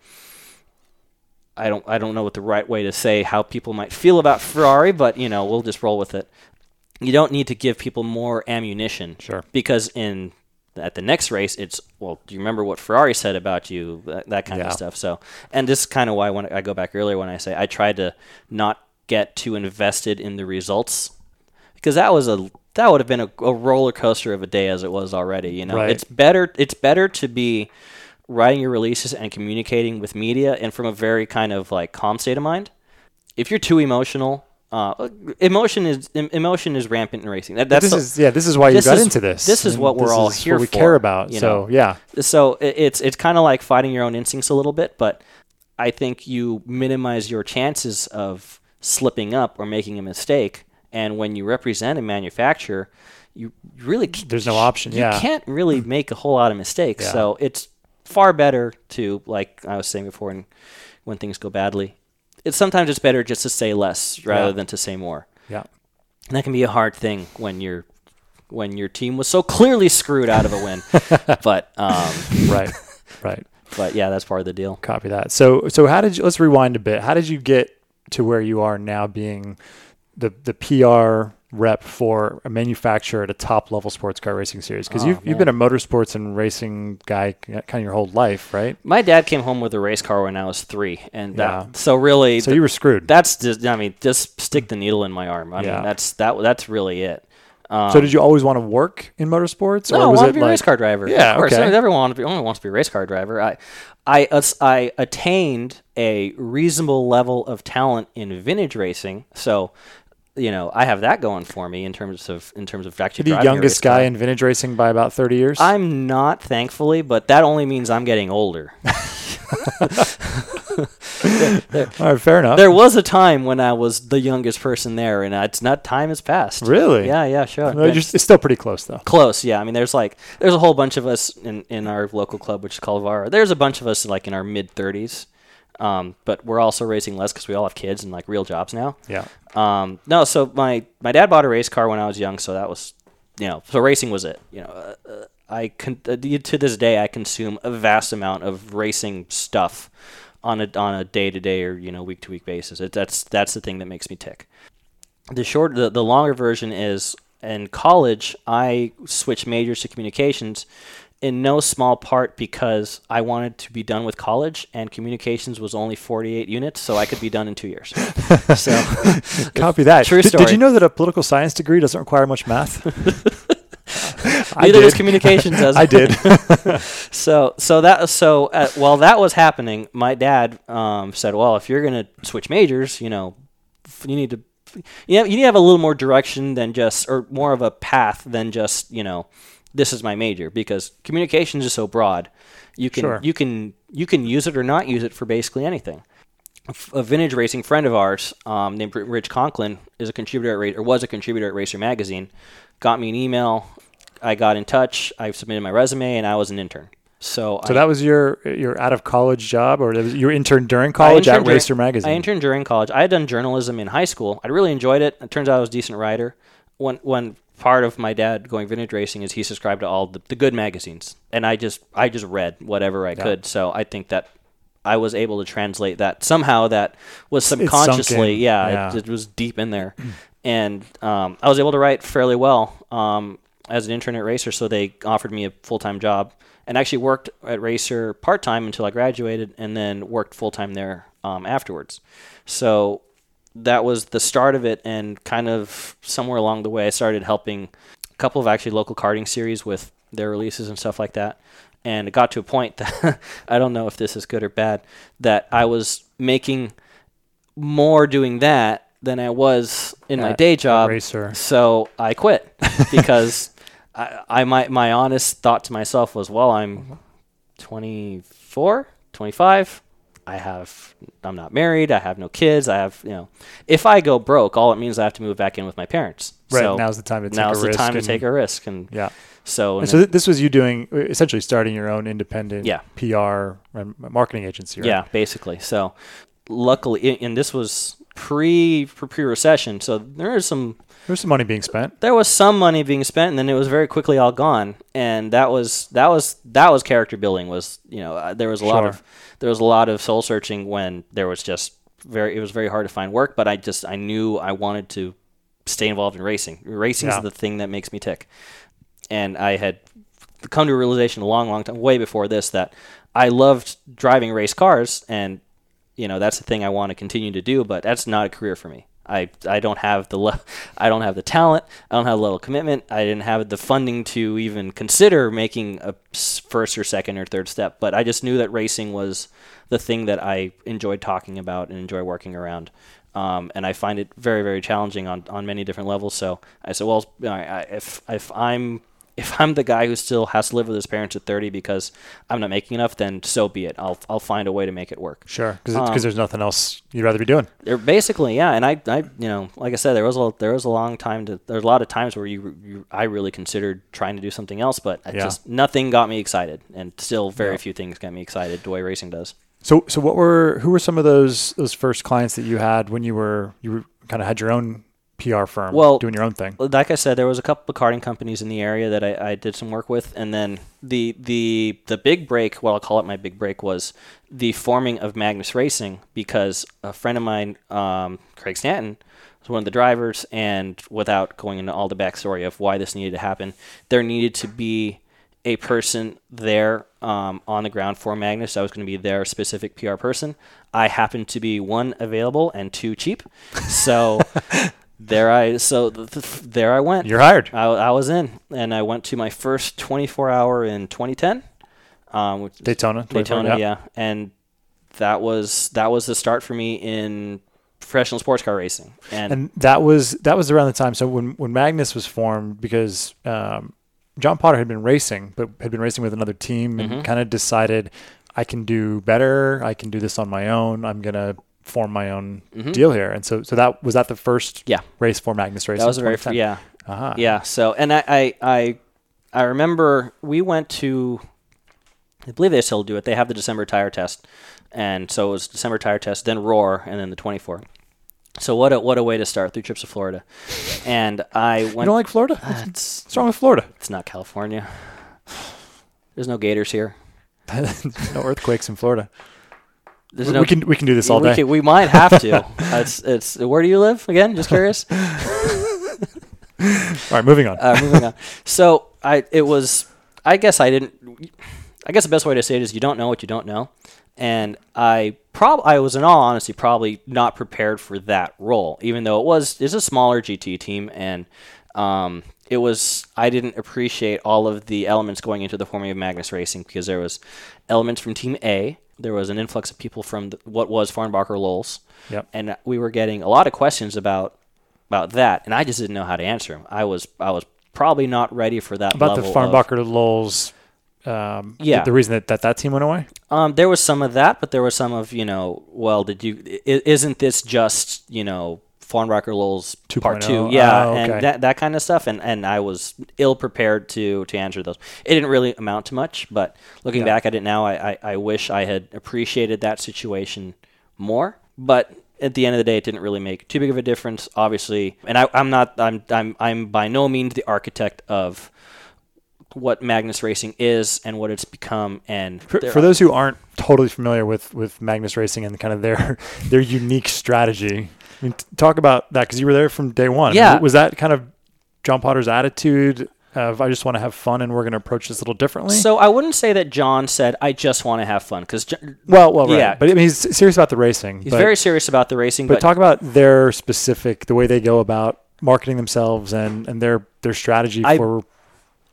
I don't I don't know what the right way to say how people might feel about Ferrari, but you know, we'll just roll with it. You don't need to give people more ammunition Sure. because in at the next race it's well do you remember what ferrari said about you that, that kind Yeah. of stuff so and this is kind of why when i go back earlier when i say i tried to not get too invested in the results because that was a that would have been a, a roller coaster of a day as it was already you know Right. it's better it's better to be writing your releases and communicating with media and from a very kind of like calm state of mind if you're too emotional uh, emotion is em- emotion is rampant in racing that, that's this the- is yeah. This is why you got is- into this. this is what we're this all is here what we for, care about. you so yeah. so i- it's it's kind of like fighting your own instincts a little bit, but I think you minimize your chances of slipping up or making a mistake. And when you represent a manufacturer, you really There's no option, You yeah. can't really make a whole lot of mistakes. Yeah. So it's far better to, like I was saying before, and when things go badly, it's sometimes it's better just to say less rather Yeah. than to say more. Yeah. And that can be a hard thing when you're when your team was so clearly screwed out of a win. but um, Right. right. but yeah, that's part of the deal. Copy that. So so how did you let's rewind a bit. How did you get to where you are now being the the PR rep for a manufacturer at a top level sports car racing series? Because Oh, you've you've been a motorsports and racing guy kind of your whole life, right? My dad came home with a race car when I was three, and that, Yeah. so really, So you were screwed. that's just I mean, just stick the needle in my arm. I Yeah. mean, that's that that's really it. Um, so did you always want to work in motorsports, No, or I was want it to be like a race car driver. Yeah, of course. okay. Everyone wants to be, everyone wants to be a race car driver. I, I, as- I attained a reasonable level of talent in vintage racing, so you know I have that going for me in terms of in terms of actually the driving a youngest car. guy in vintage racing by about thirty years? I'm not, thankfully, but that only means I'm getting older. All right, fair enough. there was a time when I was the youngest person there, and it's not time has passed. Really? Yeah, yeah, sure. You're- it's still pretty close though. Close, yeah. I mean, there's like there's a whole bunch of us in, in our local club, which is called Vara. There's a bunch of us like in our mid 30s, um, but we're also racing less because we all have kids and like real jobs now. Yeah. Um, no, so my my dad bought a race car when I was young, so that was you know, so racing was it. You know, uh, uh, I con- uh, to this day I consume a vast amount of racing stuff on a on a day to day or you know week to week basis. It, that's that's the thing that makes me tick. The short, the, the longer version is in college I switched majors to communications. In no small part because I wanted to be done with college, and communications was only 48 units, so I could be done in two years. so, Copy that. True did, did you know that a political science degree doesn't require much math? Neither does communications does. I did. So so that so uh, while that was happening, my dad um, said, "Well, if you're gonna switch majors, you know, you need to." You, know, you need to have a little more direction than just, or more of a path than just, you know, this is my major because communications is so broad. You can Sure. you can you can use it or not use it for basically anything. A vintage racing friend of ours um, named Rich Conklin is a contributor at or was a contributor at Racer Magazine. Got me an email. I got in touch. I submitted my resume, and I was an intern. So, So I, that was your your out of college job, or your intern during college at during- Racer Magazine? I interned during college. I had done journalism in high school. I really enjoyed it. It turns out I was a decent writer. When one part of my dad going vintage racing is he subscribed to all the, the good magazines, and I just I just read whatever I could. So I think that I was able to translate that somehow. That was subconsciously, yeah, Yeah. It, it was deep in there, and um, I was able to write fairly well um, as an intern at Racer. So they offered me a full time job, and actually worked at Racer part time until I graduated, and then worked full time there um, afterwards. So that was the start of it, and kind of somewhere along the way, I started helping a couple of actually local karting series with their releases and stuff like that. And it got to a point that I don't know if this is good or bad that I was making more doing that than I was in my day job. racer. So I quit because I, I my my honest thought to myself was, well, I'm 24, 25. I have I'm not married. I have no kids. I have you know, if I go broke, all it means I have to move back in with my parents. Right. So now's the time to take now's a the risk. time to and- take a risk, and Yeah. so, And so th- this was you doing essentially starting your own independent Yeah. PR and marketing agency, right? Yeah, basically. So, luckily, and this was pre pre recession, so there was some There's some money being spent. there was some money being spent, and then it was very quickly all gone. And that was that was that was character building. Was you know uh, there was a lot of there was a lot of soul searching when there was just very it was very hard to find work. But I just I knew I wanted to stay involved in racing. Racing Yeah. is the thing that makes me tick. And I had come to a realization a long, long time, way before this, that I loved driving race cars, and you know that's the thing I want to continue to do. But that's not a career for me. I, I don't have the le- I don't have the talent. I don't have the level of commitment. I didn't have the funding to even consider making a first or second or third step. But I just knew that racing was the thing that I enjoyed talking about and enjoy working around. Um, and I find it very, very challenging on, on many different levels. So I said, well, if if I'm if I'm the guy who still has to live with his parents at 30 because I'm not making enough, then so be it. I'll I'll find a way to make it work. Sure. Because Um, there's nothing else you'd rather be doing. Basically, yeah, and I, I, you know, like I said, there was a there was a long time to there's a lot of times where you, you I really considered trying to do something else, but Yeah. just nothing got me excited, and still very Yeah. few things got me excited the way racing does. So so what were who were some of those those first clients that you had when you were you were, kind of had your own PR firm Well, doing your own thing? Like I said, there was a couple of karting companies in the area that I, I did some work with, and then the the the big break, what I'll call it my big break, was the forming of Magnus Racing because a friend of mine, um, Craig Stanton, was one of the drivers, and without going into all the backstory of why this needed to happen, there needed to be a person there um, on the ground for Magnus. I was going to be their specific PR person. I happened to be one available and two cheap, so there I so th- th- there I went. You're hired. I, I was in, and I went to my first 24 hour in 2010, um, which Daytona. 24, Daytona, yeah. and that was that was the start for me in professional sports car racing. And, And that was that was around the time. So when when Magnus was formed, because um, John Potter had been racing, but had been racing with another team, and Mhm. kind of decided I can do better. I can do this on my own. I'm gonna form my own Mhm. deal here. And so so that was that the first Yeah. race for Magnus Racing. that was the very 2010? fr- yeah Uh-huh. yeah. So and I, I I I remember we went to I believe they still do it. They have the December tire test, and so it was December tire test, then Roar, and then the 24. So what a what a way to start three trips to Florida, and I You don't like Florida? Ah, it's What's wrong with Florida? it's not California. There's no gators here. no earthquakes in Florida. There's We, no. we can we can do this all we, day. can- we might have to. it's it's. Where do you live again? Just curious. All right, moving on. uh, moving on. So I it was I guess I didn't I guess the best way to say it is you don't know what you don't know. And I prob I was in all honesty probably not prepared for that role, even though it was it's a smaller GT team and um, it was I didn't appreciate all of the elements going into the forming of Magnus Racing because there was elements from Team A, there was an influx of people from the, what was Farnbacher Loles, Yep. and we were getting a lot of questions about about that, and I just didn't know how to answer them. I was I was probably not ready for that About the level of- Farnbacher Loles's. Um, Yeah. The, the reason that, that that team went away. Um, there was some of that, but there was some of you know, well, did you? Isn't this just you know Farnbacher Loles's part 2.0? two? Oh, yeah, Oh, okay. and that that kind of stuff, and and I was ill prepared to to answer those. It didn't really amount to much, but looking Yeah. back at it now, I, I I wish I had appreciated that situation more, but. At the end of the day, it didn't really make too big of a difference, obviously. And I, I'm not, I'm, I'm, I'm by no means the architect of what Magnus Racing is and what it's become. And For, for those who aren't totally familiar with, with Magnus Racing and kind of their their unique strategy, I mean, t- talk about that because you were there from day one. Yeah. Was that kind of John Potter's attitude of I just want to have fun and we're going to approach this a little differently? So I wouldn't say that John said I just want to have fun because well, well, right. yeah. But I mean, he's serious about the racing. he's but, very serious about the racing. But But, talk about their specific, the way they go about marketing themselves and, and their their strategy I- for.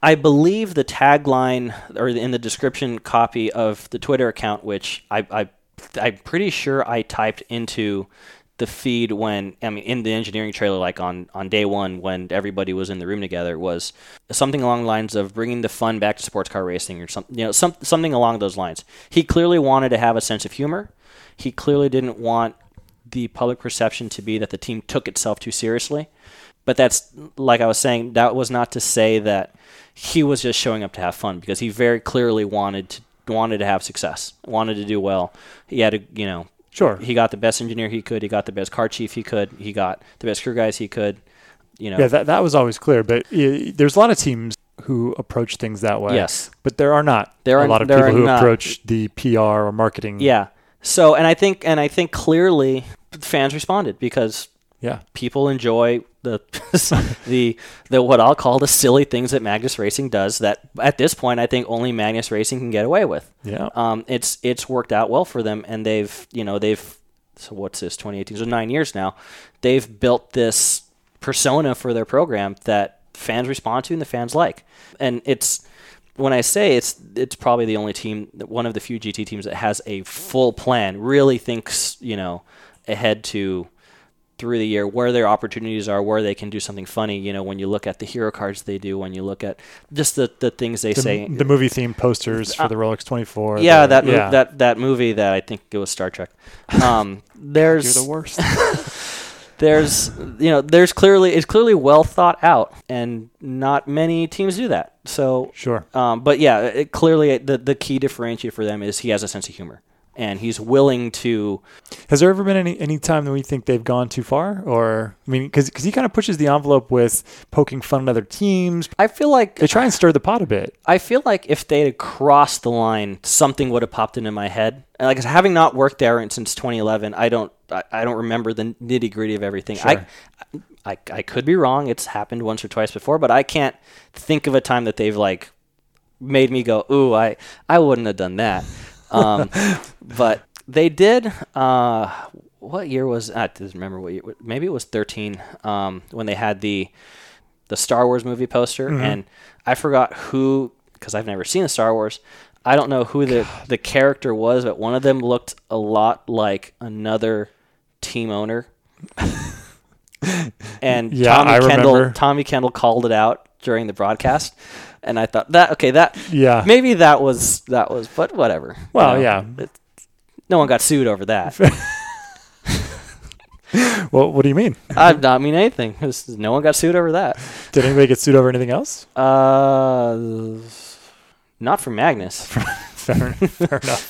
I believe the tagline or in the description copy of the Twitter account, which I, I I'm pretty sure I typed into the feed when I mean in the engineering trailer, like on on day one when everybody was in the room together, was something along the lines of bringing the fun back to sports car racing or something, you know, some, something along those lines. He clearly wanted to have a sense of humor. He clearly didn't want the public perception to be that the team took itself too seriously. But that's like I was saying, that was not to say that he was just showing up to have fun because he very clearly wanted to wanted to have success, wanted to do well. He had to, you know, Sure. he got the best engineer he could, he got the best car chief he could, he got the best crew guys he could. You know, Yeah, that, that was always clear. But uh, there's a lot of teams who approach things that way. Yes. But there are not There are, a lot of people who not. approach the PR or marketing. yeah. So, and I think, and I think clearly fans responded because Yeah. people enjoy the the the what I'll call the silly things that Magnus Racing does that at this point I think only Magnus Racing can get away with. Yeah. Um, it's it's worked out well for them, and they've you know they've so what's this 2018 so nine years now they've built this persona for their program that fans respond to and the fans like, and it's when I say it's it's probably the only team one of the few GT teams that has a full plan really thinks you know ahead to through the year where their opportunities are where they can do something funny you know when you look at the hero cards they do when you look at just the, the things they The, say the movie themed posters for the Rolex 24. yeah, the- that yeah. that that movie that I think it was Star Trek. Um, You're there's the worst. there's you know there's clearly it's clearly well thought out, and not many teams do that. So, sure. um, but yeah, it, clearly the the key differentiator for them is he has a sense of humor, and he's willing to. Has there ever been any any time that we think they've gone too far, or I mean, because he kind of pushes the envelope with poking fun at other teams. I feel like They try and stir the pot a bit. I feel like if they had crossed the line, something would have popped into my head. And like having not worked there since 2011, I don't I, I don't remember the nitty gritty of everything. I, I I could be wrong. It's happened once or twice before, but I can't think of a time that they've like made me go, "Ooh, I I wouldn't have done that." Um, but they did. Uh, what year was? I don't remember what year. Maybe it was 13 um, when they had the the Star Wars movie poster, and I forgot who because I've never seen a Star Wars. I don't know who the the character was, but one of them looked a lot like another team owner. and Yeah, Tommy I Kendall remember. Tommy Kendall called it out during the broadcast, and I thought that okay that Yeah. maybe that was that was but whatever. You Well, know, yeah. it- no one got sued over that. Well, what do you mean? I not mean anything. Was- no one got sued over that. Did anybody get sued over anything else? Uh, not for Magnus. Fair, fair enough.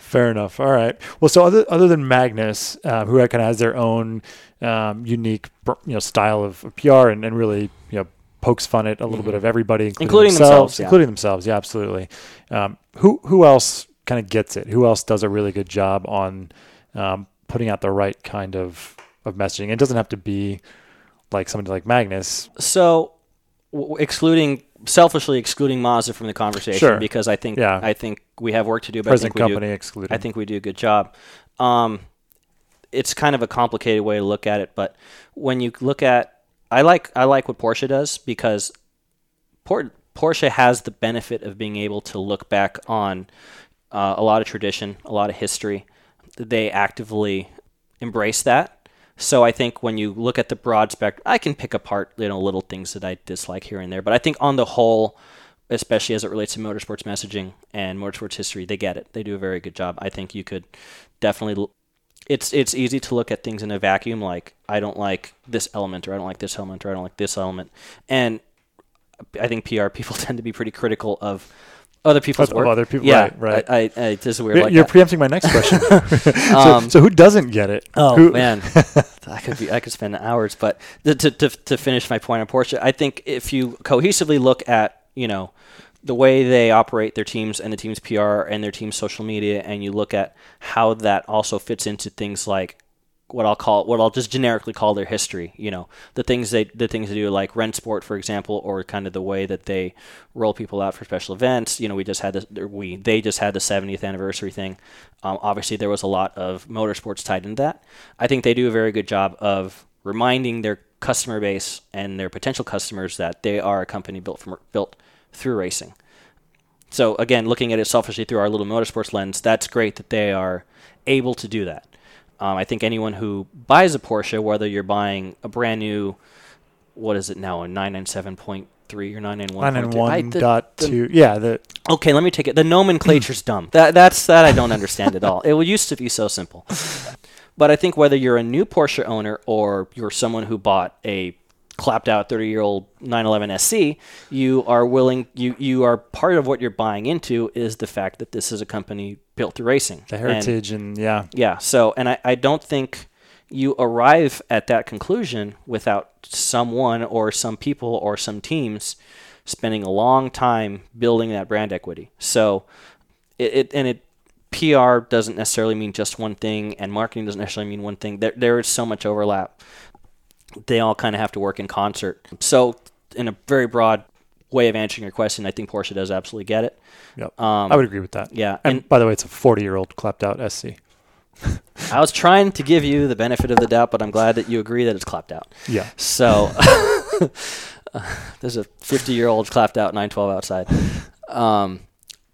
fair enough. All right. Well, so other other than Magnus, uh, who kind of has their own um, unique, you know, style of, of PR and, and really, you know, pokes fun at a little bit of everybody, including, Including themselves, themselves, yeah. including themselves. Yeah, absolutely. Um, who who else kind of gets it? Who else does a really good job on um, putting out the right kind of of messaging? It doesn't have to be like somebody like Magnus. So, w- excluding selfishly excluding Mazda from the conversation Sure. because I think Yeah. I think we have work to do. But I Present think we do- company excluded. I think we do a good job. Um, it's kind of a complicated way to look at it, but when you look at, I like I like what Porsche does because Por- Porsche has the benefit of being able to look back on uh, a lot of tradition, a lot of history. They actively embrace that. So I think when you look at the broad spectrum, I can pick apart you know little things that I dislike here and there, but I think on the whole, especially as it relates to motorsports messaging and motorsports history, they get it. They do a very good job. I think you could definitely. It's it's easy to look at things in a vacuum, like I don't like this element, or I don't like this element, or I don't like this element, and I think PR people tend to be pretty critical of other people's Of- of work. other people- yeah, right, right. I, I, I this is weird. You're, like you're preempting my next question. so, Um, so who doesn't get it? Oh Who- man, I could be I could spend hours, but to, to to to finish my point on Porsche, I think if you cohesively look at you know the way they operate their teams and the team's PR and their team's social media, and you look at how that also fits into things like what I'll call what I'll just generically call their history. You know, the things they the things they do like Rennsport, for example, or kind of the way that they roll people out for special events. You know, we just had this. We they just had the 70th anniversary thing. Um, obviously, there was a lot of motorsports tied into that. I think they do a very good job of reminding their customer base and their potential customers that they are a company built from built through racing. So again, looking at it selfishly through our little motorsports lens, that's great that they are able to do that. Um, I think anyone who buys a Porsche, whether you're buying a brand new, what is it now, a 997.3 or 991? Nine dot two. Yeah, the Okay, let me take it. The nomenclature's dumb. That that's that I don't understand at all. It used to be so simple. But I think whether you're a new Porsche owner or you're someone who bought a clapped out 30 year old 911 SC, you are willing you you are part of what you're buying into is the fact that this is a company built through racing. the And- heritage and, yeah, yeah. So, and I, I don't think you arrive at that conclusion without someone or some people or some teams spending a long time building that brand equity. So, it, it and it PR doesn't necessarily mean just one thing, and marketing doesn't necessarily mean one thing. There, there is so much overlap. They all kind of have to work in concert. So, in a very broad way of answering your question, I think Porsche does absolutely get it. yep. Um, I would agree with that. yeah, And, and by the way, it's a 40 year old clapped out SC. I was trying to give you the benefit of the doubt, but I'm glad that you agree that it's clapped out. Yeah. So there's a 50 year old clapped out 912 outside. Um,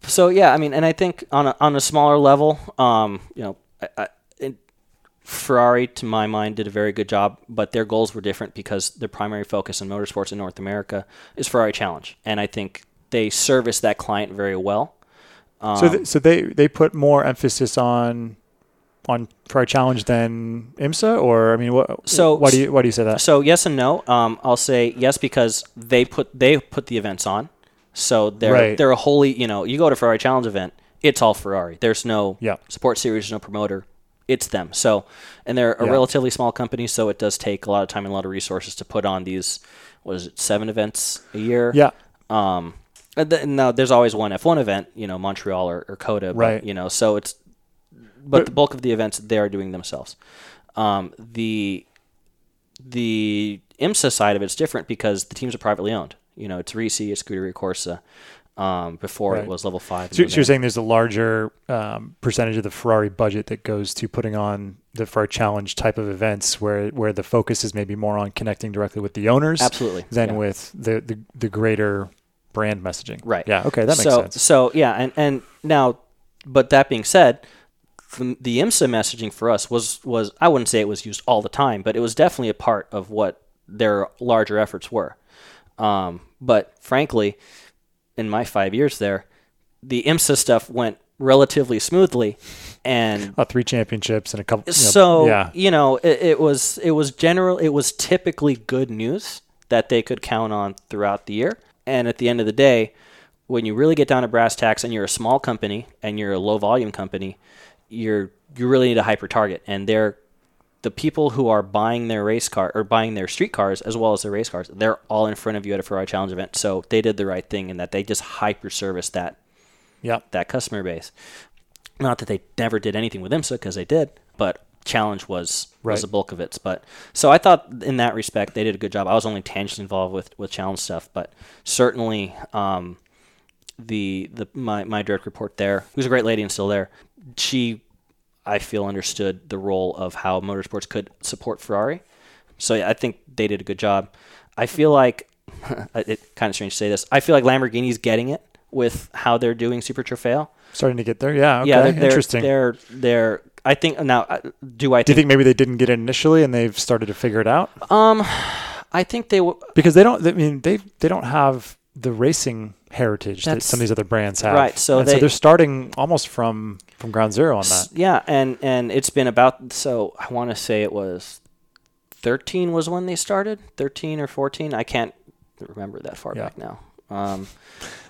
so yeah, I mean, and I think on a, on a smaller level, um, you know, I, I, Ferrari, to my mind, did a very good job, but their goals were different because their primary focus in motorsports in North America is Ferrari Challenge, and I think they service that client very well. Um, so, th- so they, they put more emphasis on on Ferrari Challenge than IMSA, or I mean, what? So- why do you why do you say that? So yes and no. Um, I'll say yes because they put they put the events on, so they're Right. they're a wholly you know you go to Ferrari Challenge event, it's all Ferrari. There's no Yeah. support series, no promoter. It's them. So and they're a Yeah. relatively small company, so it does take a lot of time and a lot of resources to put on these. What is it? Seven events a year. Yeah, Um, and th- now there's always one F1 event, you know, Montreal or, or COTA, but, Right. You know, so it's, but, But- the bulk of the events they are doing themselves. Um, the the IMSA side of it's different because the teams are privately owned. You know, it's Risi, it's Scuderia Corsa. Um, before Right. it was level five. So, so you're saying there's a larger um, percentage of the Ferrari budget that goes to putting on the Ferrari Challenge type of events, where where the focus is maybe more on connecting directly with the owners absolutely than yeah. with the, the the greater brand messaging. Right. Yeah. Okay, that makes so, sense. So yeah, and and now, but that being said, the, the IMSA messaging for us was was I wouldn't say it was used all the time, but it was definitely a part of what their larger efforts were. Um, but frankly, in my five years there, the IMSA stuff went relatively smoothly, and Uh, three championships and a couple. you know, so yeah, you know it, it was it was general it was typically good news that they could count on throughout the year and at the end of the day when you really get down to brass tacks and you're a small company and you're a low volume company you're you really need a hyper target and they're the people who are buying their race car or buying their street cars as well as their race cars they're all in front of you at a Ferrari Challenge event so they did the right thing in that they just hyper service that yeah. that customer base. Not that they never did anything with IMSA because they did, but challenge was Right. was the bulk of it. But so I thought in that respect they did a good job. I was only tangentially involved with with challenge stuff, but certainly um, the the my my direct report there, who's a great lady and still there, she I feel understood the role of how motorsports could support Ferrari. So yeah, I think they did a good job. I feel like it kind of strange to say this. I feel like Lamborghini's getting it with how they're doing Super Trofeo. Starting to get there. Yeah. Okay. yeah, they're, Interesting. They're they're. I think now. uh, Do I do you think? think maybe they didn't get it initially and they've started to figure it out? um, I think they. W- Because they don't. I mean, they they don't have the racing heritage that some of these other brands have. right, so And they- so they're starting almost from from ground zero on that. Yeah, and and it's been about. So I want to say it was. Thirteen was when they started. Thirteen or fourteen. I can't remember that far Yeah. back now. Um,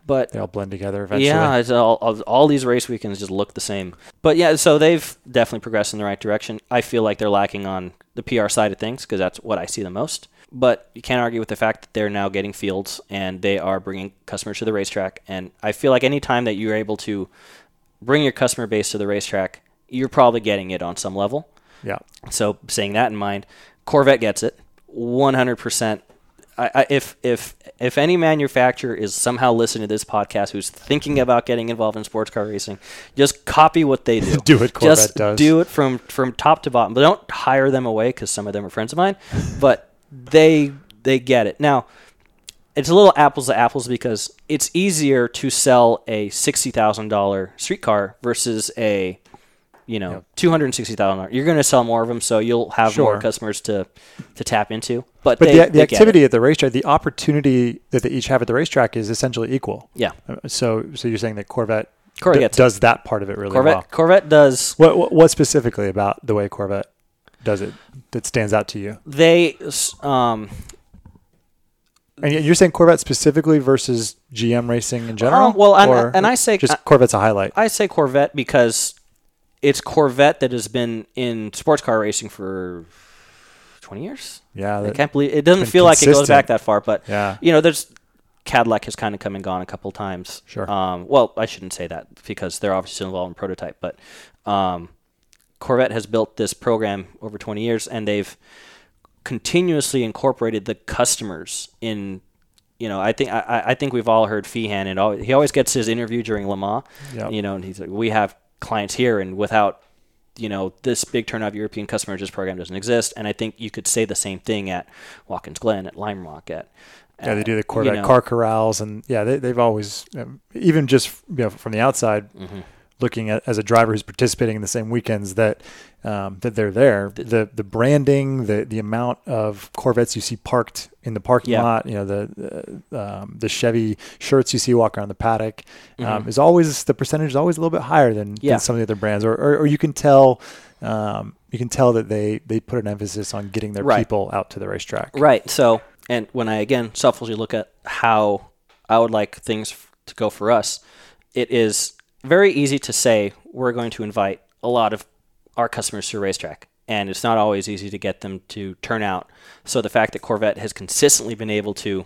but They all blend together eventually. Yeah, all, all these race weekends just look the same. But yeah, so they've definitely progressed in the right direction. I feel like they're lacking on the PR side of things because that's what I see the most. But you can't argue with the fact that they're now getting fields and they are bringing customers to the racetrack. And I feel like any time that you're able to bring your customer base to the racetrack, you're probably getting it on some level. Yeah. So, saying that in mind, Corvette gets it 100%. I, I, if if if any manufacturer is somehow listening to this podcast who's thinking about getting involved in sports car racing, just copy what they do. Do what Corvette just does. do it from from top to bottom. But don't hire them away because some of them are friends of mine. But they they get it now. It's a little apples to apples because it's easier to sell a sixty thousand dollar street car versus a You know, Yep. two hundred sixty thousand. You're going to sell more of them, so you'll have Sure. more customers to to tap into. But, But they, the, the activity at the racetrack, the opportunity that they each have at the racetrack is essentially equal. yeah, Uh, So, so you're saying that Corvette, Corvette d- it. does that part of it really Corvette well. Corvette does What, what what specifically about the way Corvette does it that stands out to you? they um And you're saying Corvette specifically versus GM racing in general? Um, well, and- and I say- just Corvette's a highlight. I say Corvette because it's Corvette that has been in sports car racing for 20 years. yeah, I can't believe it doesn't feel like it goes back that far, but yeah, you know, there's Cadillac has kind of come and gone a couple times. Sure. Um, well, I shouldn't say that because they're obviously still involved in prototype, but um, Corvette has built this program over 20 years, and they've continuously incorporated the customers in. You know, I think I, I- think we've all heard Fehan, and al he always gets his interview during Le Mans. Yep. You know, and he's like, "We have clients here, and without you know this big turnout of European customers, this program doesn't exist." And I think you could say the same thing at Watkins Glen, at Lime Rock, at yeah. They do the you Corvette know. car corrals, and yeah, they, they've always um, even just you know from the outside Mhm. Looking at as a driver who's participating in the same weekends that um, that they're there. The the branding, the the amount of Corvettes you see parked in the parking Yeah. lot, you know the uh, um, the Chevy shirts you see walk around the paddock um, Mhm. is always the percentage is always a little bit higher than, Yeah. than some of the other brands, or, or, or you can tell. Um, you can tell that they, they put an emphasis on getting their Right. people out to the racetrack. Right. So, and when I again selfishly look at how I would like things to go for us, it is very easy to say we're going to invite a lot of our customers to a racetrack. And it's not always easy to get them to turn out. So the fact that Corvette has consistently been able to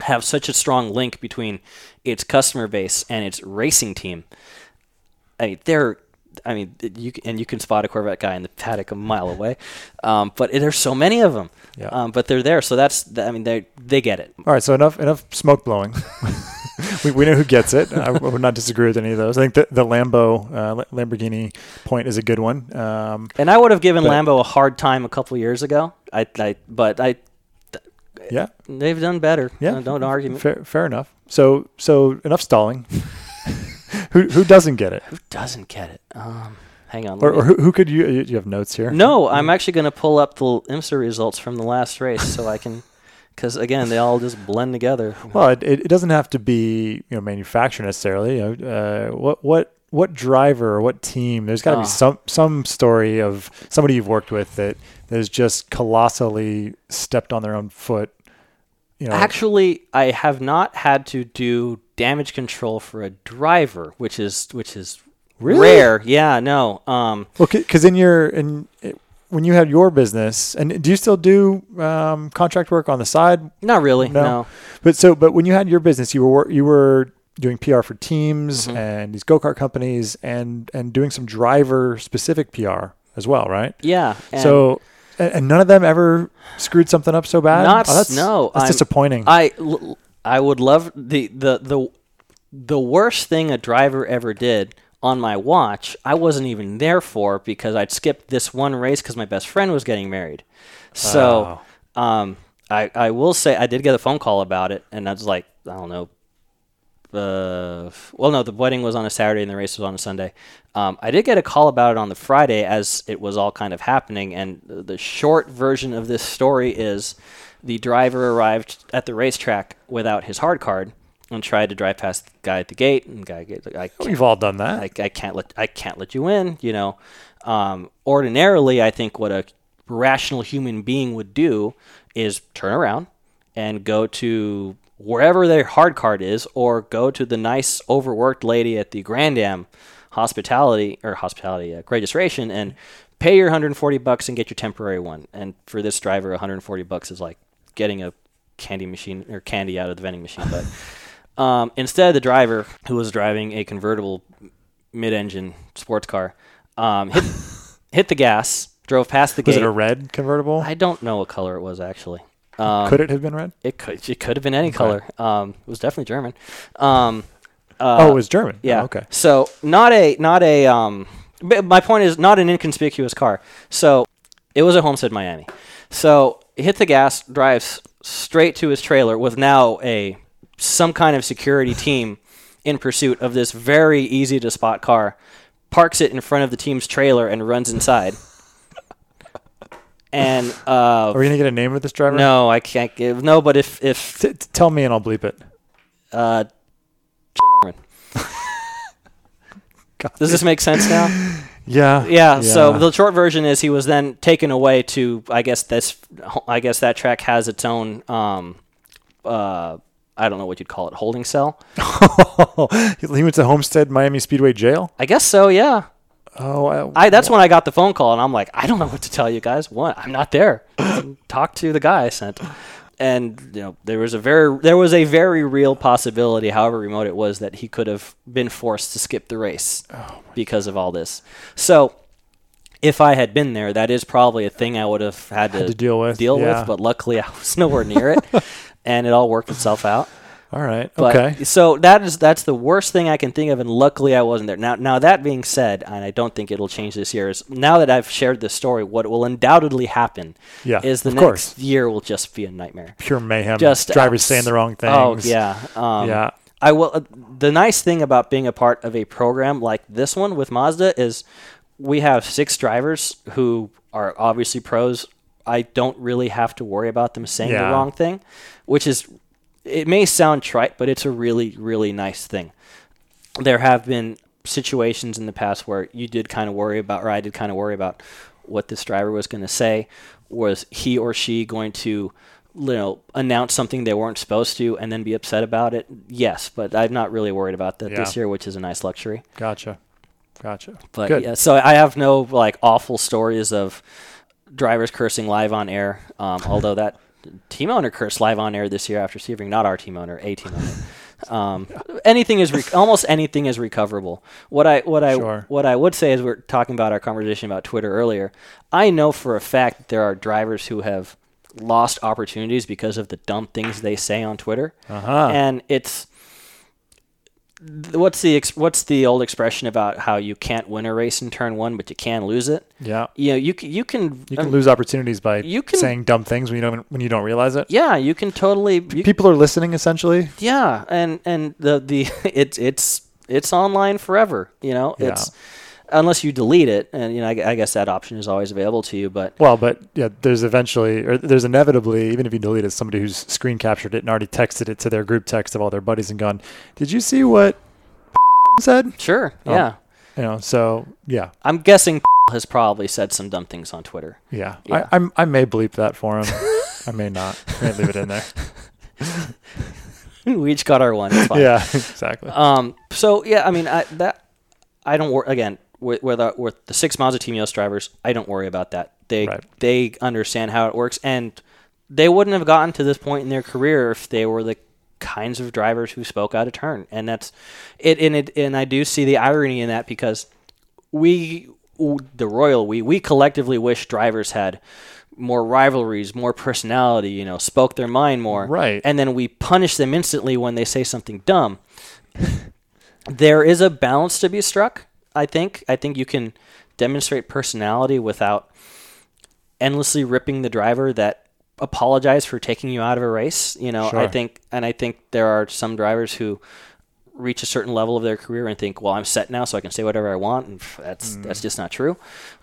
have such a strong link between its customer base and its racing team, I mean, they're, I mean, you and you can spot a Corvette guy in the paddock a mile away, um, but there's so many of them. Yeah. Um, but they're there, so that's I mean, they they get it. All right, so enough enough smoke blowing. we, we know who gets it. I would not disagree with any of those. I think the, the Lambo uh, Lamborghini point is a good one. Um, And I would have given But- Lambo a hard time a couple years ago. I, I but I, yeah, they've done better. yeah. Don't argue. Fair, fair enough. So so enough stalling. who who doesn't get it, Who doesn't get it? Um, hang on. or, or who, who could you? You have notes here. no, I'm actually going to pull up the IMSA results from the last race so I can, because again, they all just blend together. Well, it, it, doesn't have to be you know manufactured necessarily. You know, uh, what what what driver or what team? There's got to Ah. be some some story of somebody you've worked with that that has just colossally stepped on their own foot. You know, Actually, I have not had to do damage control for a driver, which is which is Really? rare. Yeah, no. Um, well, because in your in when you had your business, and do you still do um, contract work on the side? not really. No. No. But so, but when you had your business, you were you were doing PR for teams Mhm. and these go kart companies, and and doing some driver specific PR as well, right? Yeah. and so, and, and none of them ever screwed something up so bad. Not Oh, that's, no, that's I'm- disappointing. I l- I would love the the the the worst thing a driver ever did on my watch. I wasn't even there for because I'd skipped this one race because my best friend was getting married. So, um, I I will say I did get a phone call about it, and I was like, I don't know. Uh, well, no, the wedding was on a Saturday and the race was on a Sunday. Um, I did get a call about it on the Friday as it was all kind of happening. And the the short version of this story is the driver arrived at the racetrack without his hard card and tried to drive past the guy at the gate. And guy, get- I We've all done that. I, I can't let I can't let you in. You know, um, ordinarily, I think what a rational human being would do is turn around and go to wherever their hard card is, or go to the nice overworked lady at the Grand Am hospitality or hospitality uh, registration and pay your 140 bucks and get your temporary one. And for this driver, 140 bucks is like getting a candy machine or candy out of the vending machine. But um, instead, the driver who was driving a convertible mid-engine sports car um, hit hit the gas, drove past the Was gate. it a red convertible? I don't know what color it was actually. Um, Could it have been red? it could it could have been any color. Um, it was definitely German. Um, uh, oh, it was German. yeah. Oh, okay. So not a not a um. My point is not an inconspicuous car. So it was a Homestead, Miami. So hit the gas, drives straight to his trailer with now a some kind of security team in pursuit of this very easy to spot car. parks it in front of the team's trailer and runs inside. and uh, Are we gonna get a name of this driver? no, I can't give no. But if if T- tell me and I'll bleep it. uh, does this make sense now? Yeah. Yeah, So the short version is he was then taken away to I guess this I guess that track has its own um uh I don't know what you'd call it holding cell. he went to Homestead Miami Speedway Jail. I guess so. Yeah. Oh, I, I that's when I got the phone call and I'm like I don't know what to tell you guys. One, I'm not there. Talk to the guy I sent. And you know there was a very there was a very real possibility, however remote it was, that he could have been forced to skip the race oh because of all this. So if I had been there, that is probably a thing I would have had to, to deal with, Deal yeah. with, but luckily I was nowhere near it, and it all worked itself out. all right. But, okay. So that is that's the worst thing I can think of, and luckily I wasn't there. Now, now that being said, and I don't think it'll change this year. Is now that I've shared this story, what will undoubtedly happen Yeah, is the next course. year will just be a nightmare. Pure mayhem. Just drivers saying the wrong things. Oh yeah, um, yeah. I will. Uh, the nice thing about being a part of a program like this one with Mazda is we have six drivers who are obviously pros. I don't really have to worry about them saying Yeah. the wrong thing, which is it may sound trite, but it's a really really nice thing. There have been situations in the past where you did kind of worry about, or I did kind of worry about what this driver was going to say. Was he or she going to you know, announce something they weren't supposed to and then be upset about it? Yes, but I'm not really worried about that this year, which is a nice luxury. Gotcha. Gotcha. But Good. yeah, so I have no like awful stories of drivers cursing live on air. Um, although that team owner cursed live on air this year after Sebring, not our team owner, a team owner. Um, anything is re- almost anything is recoverable. What I what I Sure. what I would say is we're talking about our conversation about Twitter earlier. I know for a fact that there are drivers who have lost opportunities because of the dumb things they say on Twitter, Uh-huh. and it's what's the ex- what's the old expression about how you can't win a race in turn one, but you can lose it. yeah. You know, you can you can, You can um, lose opportunities by you can- saying dumb things when you don't when you don't realize it. Yeah, you can totally. You, People are listening essentially. yeah, and and the the it's it's it's online forever. You know, Yeah. it's unless you delete it, and you know, I, I guess that option is always available to you. But Well, but yeah, there's eventually, or there's inevitably, even if you delete it, somebody who's screen captured it and already texted it to their group text of all their buddies and gone, "Did you see what said?" sure, Oh. yeah, You know, so yeah, I'm guessing has probably said some dumb things on Twitter. yeah. Yeah. I, I'm I may bleep that for him. I may not. I may leave it in there. we each got our one. Yeah, exactly. Um. So yeah, I mean, I, that I don't worry again with with, uh, with the six Mazda Team Yost drivers. I don't worry about that. They Right. they understand how it works, and they wouldn't have gotten to this point in their career if they were the kinds of drivers who spoke out of turn. And that's it. And it and I do see the irony in that because we the royal we we collectively wish drivers had more rivalries, more personality, you know, spoke their mind more. Right. And then we punish them instantly when they say something dumb. there is a balance to be struck, I think. I think you can demonstrate personality without endlessly ripping the driver that apologized for taking you out of a race. You know, I think and I think there are some drivers who reach a certain level of their career and think, well, I'm set now, so I can say whatever I want, and that's that's just not true.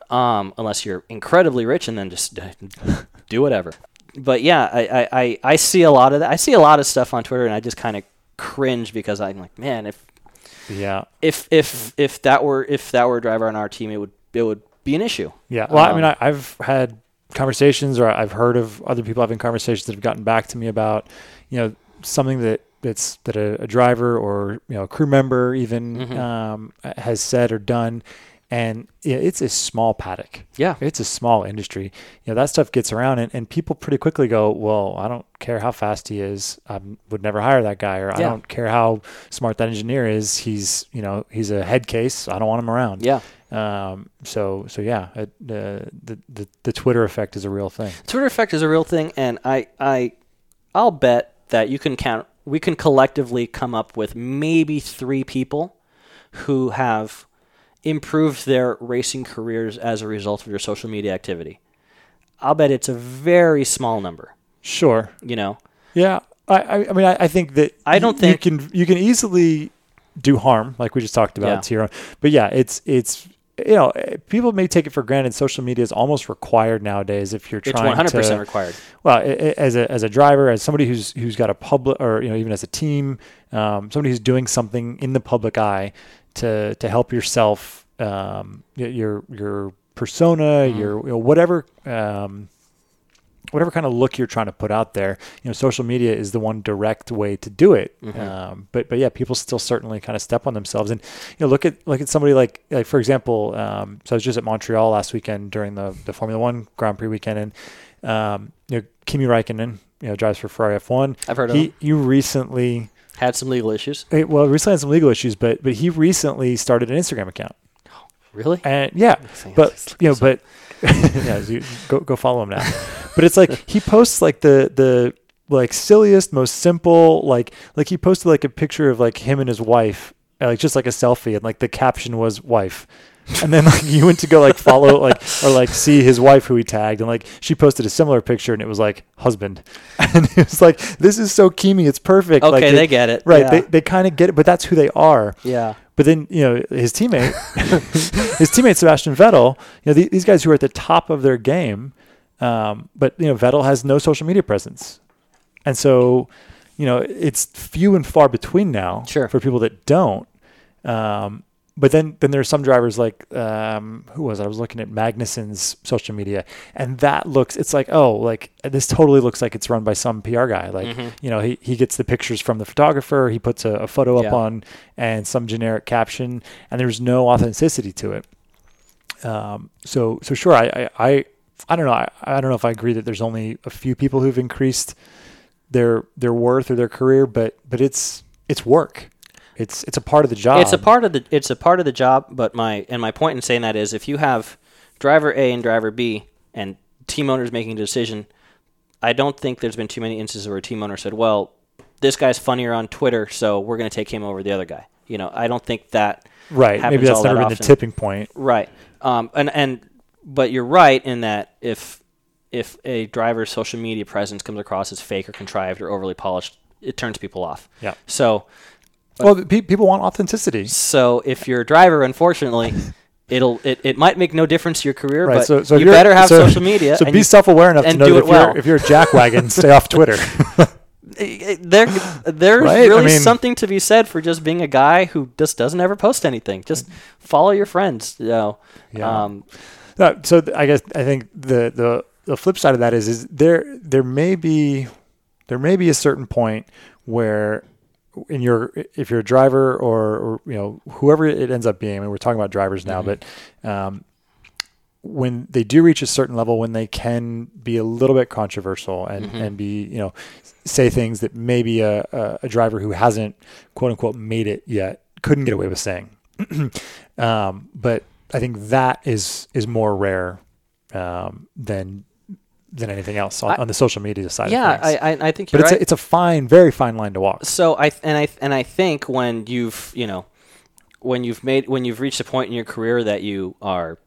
Um, unless you're incredibly rich, and then just do whatever. But yeah, I, I, I, I see a lot of that. I see a lot of stuff on Twitter, and I just kind of cringe because I'm like, man, if yeah, if if if that were if that were a driver on our team, it would it would be an issue. yeah. Well, I mean, Um, I, I've had conversations, or I've heard of other people having conversations that have gotten back to me about, you know, something that that's that a, a driver or you know a crew member even Mhm. um, has said or done, and yeah, it's a small paddock. Yeah, It's a small industry. You know, that stuff gets around and, and people pretty quickly go, well, I don't care how fast he is. I would never hire that guy. Or I don't care how smart that engineer is. He's, you know, he's a head case. I don't want him around. yeah. Um, so, so yeah, it, uh, the, the, the Twitter effect is a real thing. Twitter effect is a real thing, and I I I'll bet that you can count. We can collectively come up with maybe three people who have improved their racing careers as a result of your social media activity. I'll bet it's a very small number. Sure. You know, Yeah. I, I, mean, I, I think that I don't y- think- you can, you can easily do harm, like we just talked about Yeah. own. But yeah, it's it's you know people may take it for granted. Social media is almost required nowadays if you're trying to. It's 100% to required. well, as a as a driver, as somebody who's who's got a public, or you know, even as a team, um, somebody who's doing something in the public eye to to help yourself, um, your your persona, Mhm. your you know, whatever. Um, Whatever kind of look you're trying to put out there, you know, social media is the one direct way to do it. Mhm. Um, but but yeah, people still certainly kind of step on themselves, and you know, look at look at somebody like like for example, um, so I was just at Montreal last weekend during the the Formula One Grand Prix weekend, and um, you know, Kimi Räikkönen, you know, drives for Ferrari F1. I've heard of He him. you recently, Had some legal issues. eh, well, recently had some legal issues, but but he recently started an Instagram account, Really? and yeah, but you know, but yeah, you, go go follow him now. But it's like he posts like the the like silliest, most simple, like like he posted like a picture of like him and his wife, uh, like just like a selfie, and like the caption was wife. And then like you went to go like follow like or like see his wife who he tagged and like she posted a similar picture and it was like husband and it was like this is so Kimi it's perfect Okay, like they get it. right Yeah. they, they kind of get it but that's who they are yeah. but then you know his teammate, his teammate Sebastian Vettel. You know the, these guys who are at the top of their game, um, but you know Vettel has no social media presence, and so you know it's few and far between now Sure. for people that don't. Um, but then then there's some drivers like um, who was it? I was looking at Magnussen's social media, and that looks it's like oh like this totally looks like it's run by some PR guy like Mhm. you know, he, he gets the pictures from the photographer, he puts a, a photo up on and some generic caption, and there's no authenticity to it. Um, so so sure, I I, I, I don't know, I, I don't know if I agree that there's only a few people who've increased their their worth or their career, but but it's it's work. It's it's a part of the job. It's a part of the it's a part of the job, but my and my point in saying that is if you have driver A and driver B and team owners making a decision, I don't think there's been too many instances where a team owner said, "Well, this guy's funnier on Twitter, so we're going to take him over the other guy." You know, I don't think that right. Maybe that's never that been the tipping point. Right. Um, and and but you're right in that if if a driver's social media presence comes across as fake or contrived or overly polished, it turns people off. Yeah. So Well, pe- people want authenticity. so if you're a driver, unfortunately, it'll it, it might make no difference to your career, Right. but So, so you better have so- social media. So be you- self-aware enough to know that if you're if you're a jackwagon, stay off Twitter. there there's Right? I really mean- something to be said for just being a guy who just doesn't ever post anything. Just follow your friends. You know. Yeah. Um, No, so th- I guess I think the, the the flip side of that is is there there may be there may be a certain point where in your if you're a driver or, or you know whoever it ends up being. I mean, we're talking about drivers now, Mhm. but um, when they do reach a certain level, when they can be a little bit controversial and Mhm. and be you know say things that maybe a, a, a driver who hasn't quote unquote made it yet couldn't get away with saying. um, but I think that is is more rare um, than than anything else on, I- on the social media side. yeah, of things. I, I I think but it's right. a, it's a fine, very fine line to walk. so I and I and I think when you've you know when you've made when you've reached a point in your career that you are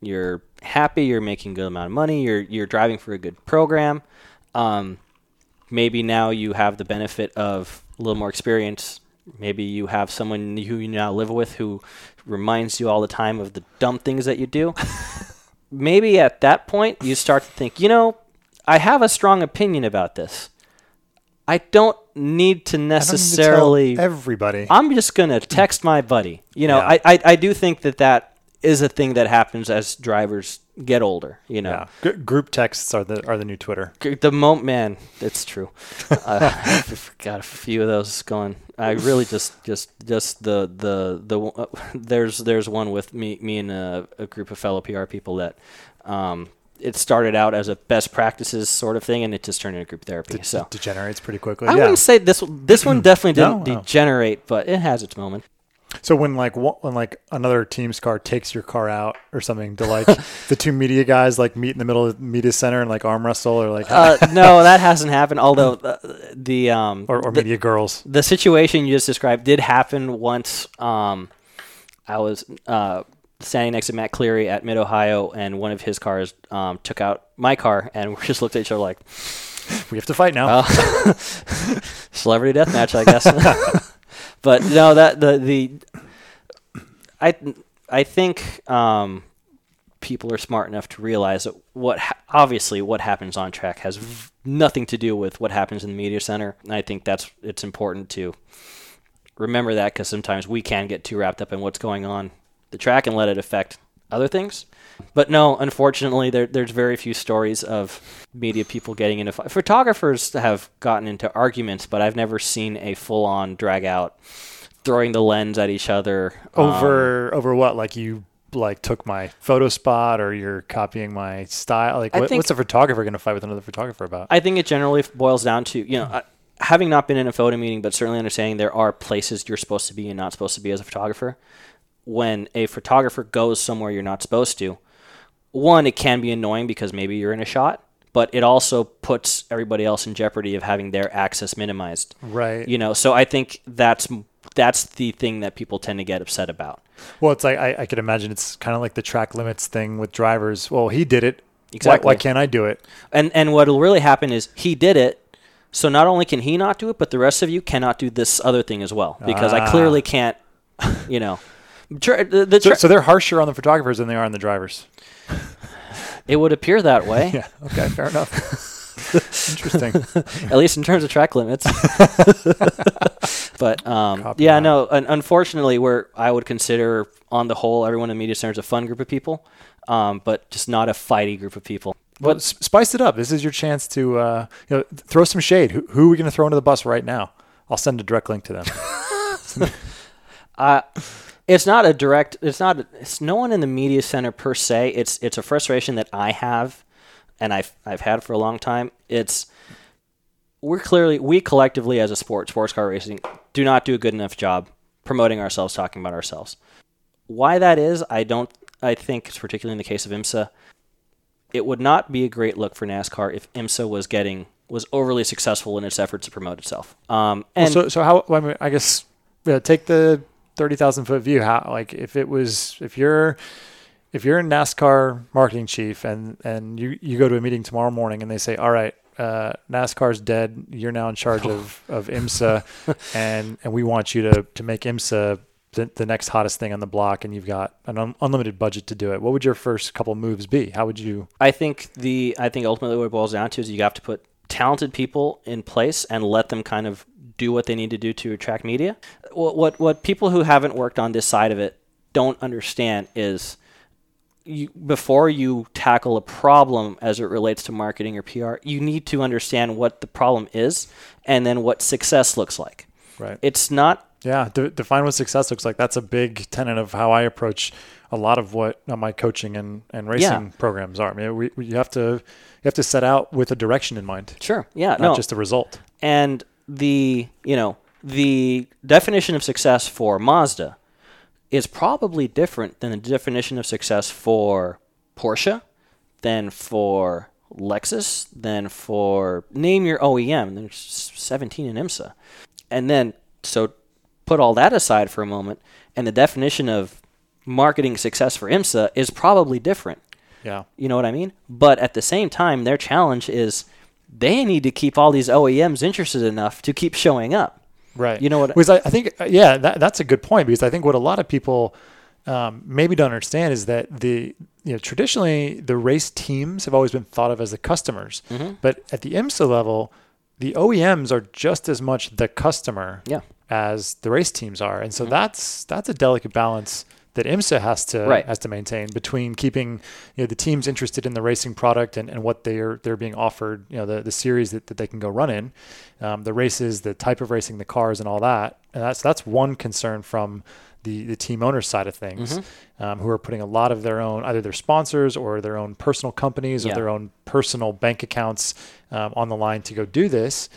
you're happy, you're making a good amount of money, you're you're driving for a good program. Um, maybe now you have the benefit of a little more experience. Maybe you have someone who you now live with who reminds you all the time of the dumb things that you do. maybe at that point you start to think, you know, I have a strong opinion about this. I don't need to don't need to necessarily. everybody. I'm just gonna text my buddy. You know, Yeah. I, I I do think that that is a thing that happens as drivers get older. You know, yeah, Gr- group texts are the are the new Twitter. G- the moment, man, it's true. uh, I've got a few of those going. I really just just just the the the uh, there's there's one with me me and a, a group of fellow PR people that. Um, it started out as a best practices sort of thing, and it just turned into group therapy. De- so degenerates pretty quickly. I yeah. wouldn't say this this one definitely didn't no. degenerate, but it has its moment. So when like when like another team's car takes your car out or something, to like the two media guys like meet in the middle of the media center and like arm wrestle or like Uh, no, that hasn't happened. Although uh, the um or, or the, media girls. the situation you just described did happen once. Um, I was uh, standing next to Matt Cleary at Mid Ohio, and one of his cars um, took out my car, and we just looked at each other like, We have to fight now. well, celebrity death match, I guess. But no, that the the I I think um, people are smart enough to realize that what ha- obviously what happens on track has v- nothing to do with what happens in the media center. And I think that's it's important to remember that because sometimes we can get too wrapped up in what's going on the track and let it affect other things. But no, unfortunately, there, there's very few stories of media people getting into fi- photographers have gotten into arguments, but I've never seen a full-on drag out, throwing the lens at each other um, Over over what? Like you like took my photo spot, or you're copying my style? Like what, think- what's a photographer going to fight with another photographer about? I think it generally boils down to you know. uh, Having not been in a photo meeting, but certainly understanding there are places you're supposed to be and not supposed to be as a photographer. When a photographer goes somewhere you're not supposed to, one, it can be annoying because maybe you're in a shot, but it also puts everybody else in jeopardy of having their access minimized. right. You know, so I think that's that's the thing that people tend to get upset about. Well, it's like I, I could imagine it's kind of like the track limits thing with drivers. Well, he did it. Exactly. Why, can't I do it? And and what'll really happen is he did it. So not only can he not do it, but the rest of you cannot do this other thing as well because I Ah. clearly can't. You know, Tra- the, the So, so they're harsher on the photographers than they are on the drivers. It would appear that way, Yeah. Okay. Fair enough. Interesting. at least in terms of track limits. but um, Copy yeah, that. no. Un- unfortunately, we're I would consider on the whole everyone in media center is a fun group of people, um, but just not a fighty group of people. Well, s- spice it up. This is your chance to uh, you know throw some shade. Who, who are we going to throw into the bus right now? I'll send a direct link to them. Uh, it's not a direct. It's not. It's no one in the media center per se. It's it's a frustration that I have, and I've I've had for a long time. It's we're clearly we collectively as a sport, sports car racing, do not do a good enough job promoting ourselves, talking about ourselves. Why that is, I don't. I think, it's particularly in the case of IMSA, it would not be a great look for NASCAR if IMSA was getting was overly successful in its efforts to promote itself. Um, and so so how? I, mean, I guess yeah, take the thirty thousand foot view. How like if it was if you're if you're a NASCAR marketing chief and and you you go to a meeting tomorrow morning and they say, all right. Uh, NASCAR's dead. You're now in charge of, of IMSA, and and we want you to, to make IMSA the, the next hottest thing on the block, and you've got an un- unlimited budget to do it. What would your first couple moves be? How would you? I think the I think ultimately what it boils down to is you have to put talented people in place and let them kind of do what they need to do to attract media. What what, what people who haven't worked on this side of it don't understand is you, before you tackle a problem as it relates to marketing or PR, you need to understand what the problem is and then what success looks like. Right. It's not Yeah, de- define what success looks like. That's a big tenet of how I approach a lot of what uh, my coaching and, and racing Yeah. programs are. I mean, we, we, you have to you have to set out with a direction in mind, sure, yeah, not no, just a result. and the you know the definition of success for Mazda is probably different than the definition of success for Porsche, than for Lexus, than for name your OEM. There's 17 in IMSA, and then so put all that aside for a moment, and the definition of marketing success for IMSA is probably different. Yeah, You know what I mean? But at the same time, their challenge is they need to keep all these OEMs interested enough to keep showing up. right. You know what- Because I, I think uh, yeah, that, that's a good point because I think what a lot of people um, maybe don't understand is that the you know traditionally the race teams have always been thought of as the customers, Mm-hmm. but at the IMSA level, the OEMs are just as much the customer Yeah. as the race teams are, and so that's that's a delicate balance that IMSA has to Right. has to maintain between keeping you know the teams interested in the racing product and, and what they're they're being offered, you know the, the series that, that they can go run in, um, the races, the type of racing, the cars, and all that, and that's that's one concern from the the team owner side of things, um, who are putting a lot of their own either their sponsors or their own personal companies or Yeah. their own personal bank accounts um, on the line to go do this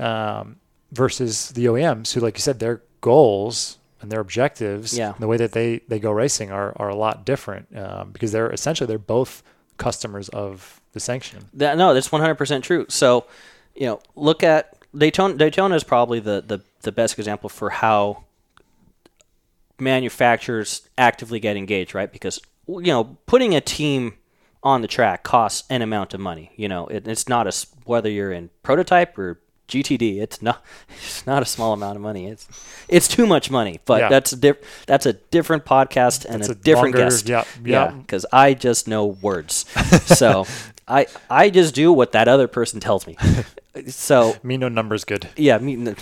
um, versus the OEMs who, like you said, their goals and their objectives, Yeah. and the way that they they go racing are are a lot different um, because they're essentially they're both customers of the sanction. That, no, that's 100% true. So, you know, look at Daytona. Daytona is probably the, the, the best example for how manufacturers actively get engaged, right? Because, you know, putting a team on the track costs an amount of money. You know, it, it's not a, whether you're in prototype or GTD. It's not it's not a small amount of money. It's it's too much money. But Yeah. that's a diff- that's a different podcast and a, a different longer- guest. yeah, yeah. yeah. Because I just know words. so I I just do what that other person tells me. so Me no numbers good. yeah, me. n-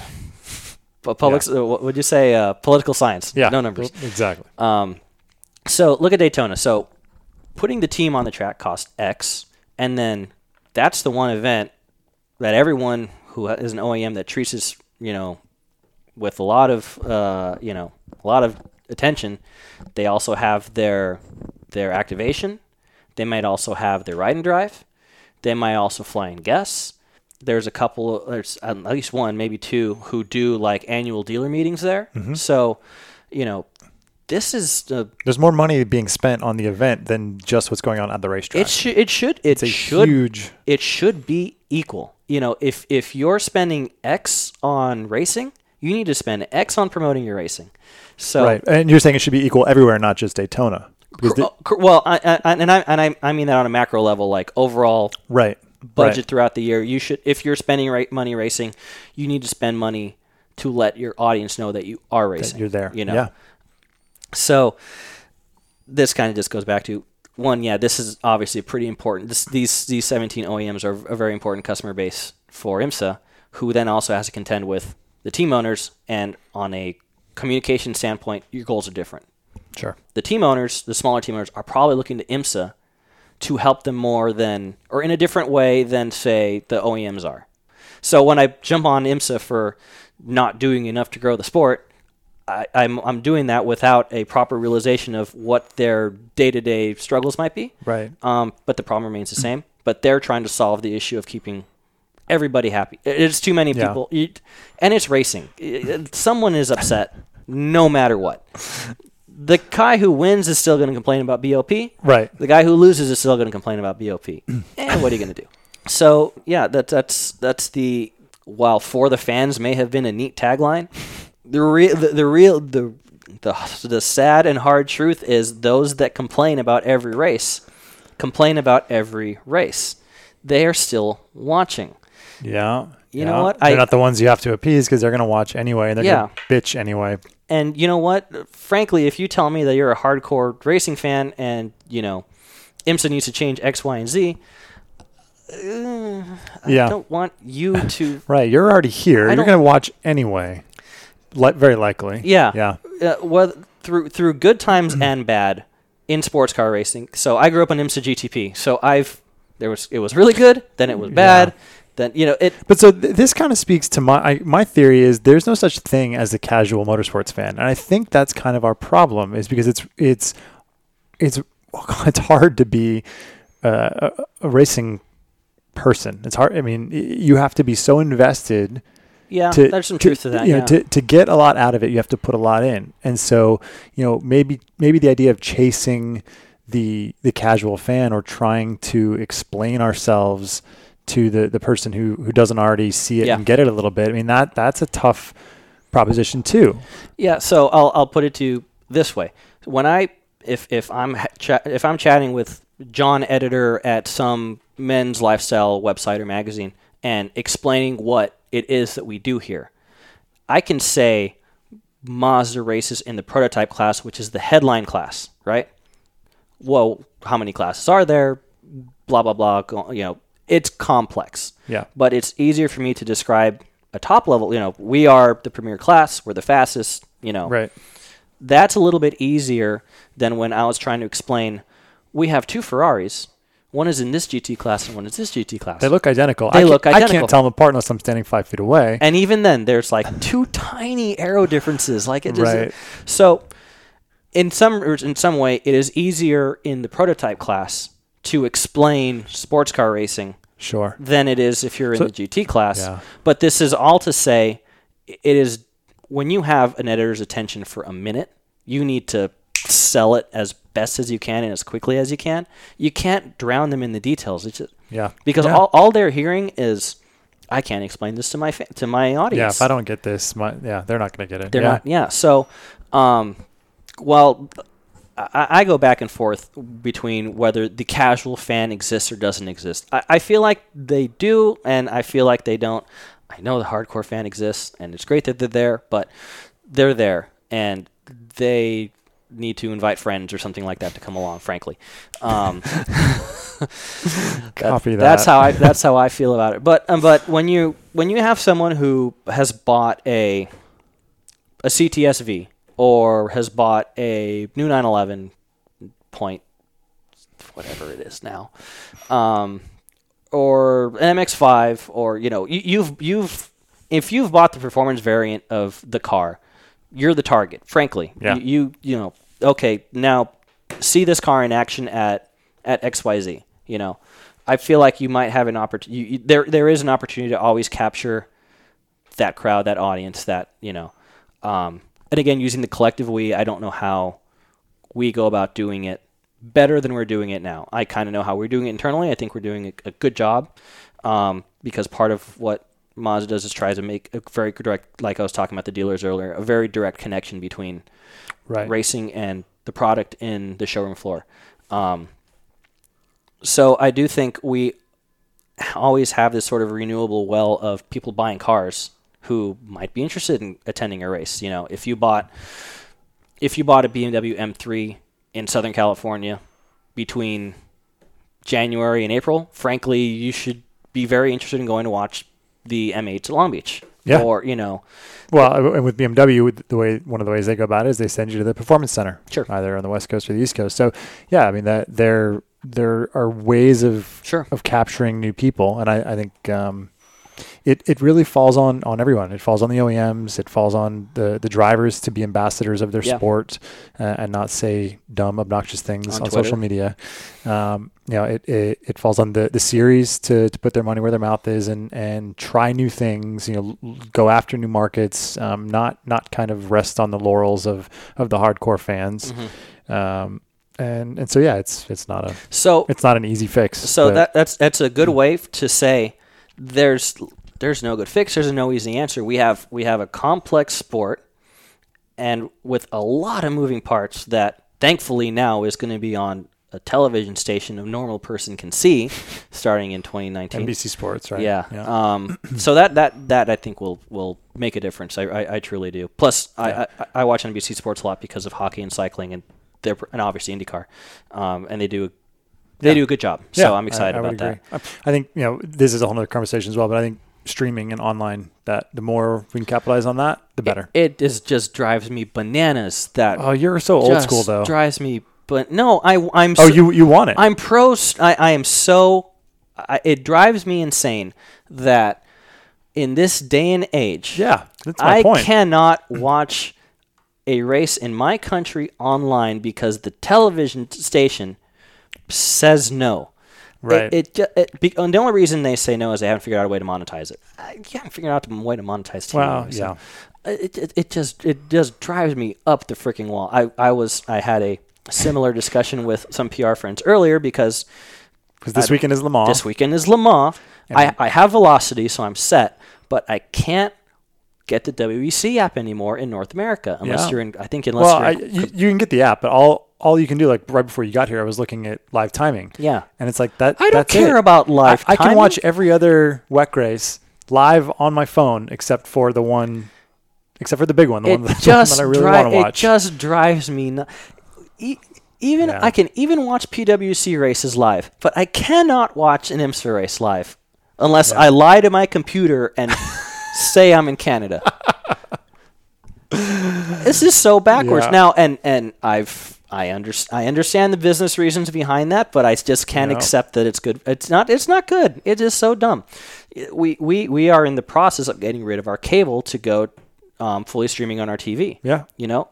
pu- Public, uh, what would you say? Uh, political science. Yeah. no numbers. Exactly. Um, so look at Daytona. So putting the team on the track cost X, and then that's the one event that everyone who is an OEM that treats us, you know, with a lot of, uh, you know, a lot of attention. They also have their their activation. They might also have their ride and drive. They might also fly in guests. There's a couple. There's at least one, maybe two, who do like annual dealer meetings there. So, you know, this is uh, There's more money being spent on the event than just what's going on at the racetrack. it should it should it it's a should huge. it should be equal. You know, if if you're spending X on racing, you need to spend X on promoting your racing. So Right, and you're saying it should be equal everywhere, not just Daytona. The- uh, well, I, I, and I and I, I mean that on a macro level, like overall right, budget right. throughout the year. You should, if you're spending money racing, you need to spend money to let your audience know that you are racing. you're there. You know, Yeah. So this kind of just goes back to one. Yeah, this is obviously pretty important. This, these these 17 OEMs are a very important customer base for IMSA, who then also has to contend with the team owners. And on a communication standpoint, your goals are different. Sure. The team owners, the smaller team owners, are probably looking to IMSA to help them more than, or in a different way than, say, the OEMs are. So when I jump on IMSA for not doing enough to grow the sport, I, I'm, I'm doing that without a proper realization of what their day to day struggles might be. Right. Um, but the problem remains the same. But they're trying to solve the issue of keeping everybody happy. It's too many Yeah. people, and it's racing. Someone is upset, no matter what. The guy who wins is still going to complain about BOP. Right. The guy who loses is still going to complain about BOP. and what are you going to do? So yeah, that, that's that's the while for the fans may have been a neat tagline. The real the, the real the the the sad and hard truth is those that complain about every race complain about every race. They are still watching. Yeah. You know what? They're I- not the ones you have to appease because they're going to watch anyway, and they're Yeah. going to bitch anyway. And you know what? Frankly, if you tell me that you're a hardcore racing fan and you know IMSA needs to change X, Y, and Z, uh, I Yeah. don't want you to. Right. You're already here. You're going to watch anyway. Li- very likely. Yeah. Yeah. uh, whether, through through good times and bad in sports car racing. So I grew up on IMSA GTP. So I've there was it was really good, then it was bad, then you know it. But so th- this kind of speaks to my I, my theory is there's no such thing as a casual motorsports fan, and I think that's kind of our problem is because it's it's it's it's hard to be uh, a, a racing person. It's hard. I mean, you have to be so invested Yeah, to, there's some to- truth to that. You know, yeah. to to get a lot out of it, you have to put a lot in, and so you know maybe maybe the idea of chasing the the casual fan or trying to explain ourselves to the the person who who doesn't already see it Yeah. and get it a little bit. I mean that that's a tough proposition too. Yeah, so I'll I'll put it to you this way: when I if if I'm cha- if I'm chatting with John editor at some men's lifestyle website or magazine and explaining what it is that we do here, I can say Mazda races in the prototype class, which is the headline class, right? Well, how many classes are there? Blah blah blah. You know, it's complex Yeah. but it's easier for me to describe a top level. You know, we are the premier class, we're the fastest. You know, Right. that's a little bit easier than when I was trying to explain. We have two Ferraris. One is in this GT class and one is this GT class. They look identical. They I look can't, I can't tell them apart unless I'm standing five feet away. and even then, there's like two tiny aero differences. Like it just Right. so. In some in some way, it is easier in the prototype class to explain sports car racing Sure. than it is if you're in the GT class. Yeah. But this is all to say it is when you have an editor's attention for a minute, you need to sell it as best as you can and as quickly as you can. You can't drown them in the details. It's just, Yeah. because yeah. all, all they're hearing is I can't explain this to my fa- to my audience. yeah. If I don't get this, my yeah, they're not going to get it. They're yeah. not. Yeah. So, um, well, I, I go back and forth between whether the casual fan exists or doesn't exist. I, I feel like they do, and I feel like they don't. I know the hardcore fan exists, and it's great that they're there, but they're there, and they need to invite friends or something like that to come along. Frankly, um, Copy that. That's how I that's how I feel about it. But um, but when you when you have someone who has bought a a CTSV or has bought a new 911 point whatever it is now, um, or an MX5, or you know you, you've you've if you've bought the performance variant of the car, you're the target. Frankly, Yeah. you, you you know okay now see this car in action at at XYZ. You know, I feel like you might have an opportunity. There there is an opportunity to always capture that crowd, that audience, that you know. Um, and again, using the collective we, I don't know how we go about doing it better than we're doing it now. I kind of know how we're doing it internally. I think we're doing a, a good job um, because part of what Mazda does is tries to make a very direct, like I was talking about the dealers earlier, a very direct connection between right. racing and the product in the showroom floor. Um, so I do think we always have this sort of renewable well of people buying cars who might be interested in attending a race. You know, if you bought if you bought a BMW M3 in Southern California between January and April, frankly, you should be very interested in going to watch the M8 to Long Beach. Yeah. Or you know, Well, and with BMW, the way one of the ways they go about it is they send you to the performance center, Sure. either on the west coast or the east coast. So, yeah, I mean that there there are ways of Sure. of capturing new people, and I, I think um, it it really falls on on everyone. It falls on the OEMs. It falls on the the drivers to be ambassadors of their Yeah. sport uh, and not say dumb, obnoxious things On on, social media. Um, you know, it, it it falls on the the series to to put their money where their mouth is and and try new things. You know, go after new markets. Um, not not kind of rest on the laurels of of the hardcore fans. Mm-hmm. Um, and and so yeah, it's it's not a so it's not an easy fix. So that that's that's a good way to say there's there's no good fix. There's no easy answer. We have we have a complex sport, and with a lot of moving parts that thankfully now is going to be on a television station a normal person can see, starting in 2019. NBC Sports, right? Yeah. Um, so that that that I think will will make a difference. I I, I truly do. Plus, Yeah. I, I I watch NBC Sports a lot because of hockey and cycling, and they're and obviously IndyCar, um, and they do they Yeah. do a good job. Yeah, so I'm excited about that. agree. I I think you know this is a whole other conversation as well, but I think streaming and online that the more we can capitalize on that, the better. It is just drives me bananas. That oh, you're so old school though. Drives me, but no, I I'm oh, so, you you want it? I'm pro. I, I am so. I, it drives me insane that in this day and age, yeah, that's my I point. cannot watch a race in my country online because the television station says no. Right. It, it, it be, and the only reason they say no is they haven't figured out a way to monetize it. Uh, I haven't figured out a way to monetize TV. Well, so yeah. Uh, it, it, it just it just drives me up the freaking wall. I, I was I had a similar discussion with some PR friends earlier because Because this I- weekend is Le Mans. this weekend is Le Mans. I, I have Velocity, so I'm set, but I can't get the WEC app anymore in North America unless Yeah. you're in. I think unless well, you're I, you, you can get the app, but all all you can do, like right before you got here, I was looking at live timing. yeah. and it's like that. I don't care it. about live I, I can watch every other WEC race live on my phone, except for the one, except for the big one, the, It one, the one that I really dri- want to watch. It just drives me. Nu- e- even Yeah. I can even watch PWC races live, but I cannot watch an IMSA race live unless I lie to my computer and say I'm in Canada. this is so backwards Yeah. now, and and I've I under, I understand the business reasons behind that, but I just can't Yeah. accept that it's good. It's not. It's not good. It is so dumb. We we we are in the process of getting rid of our cable to go um, fully streaming on our TV. yeah, You know,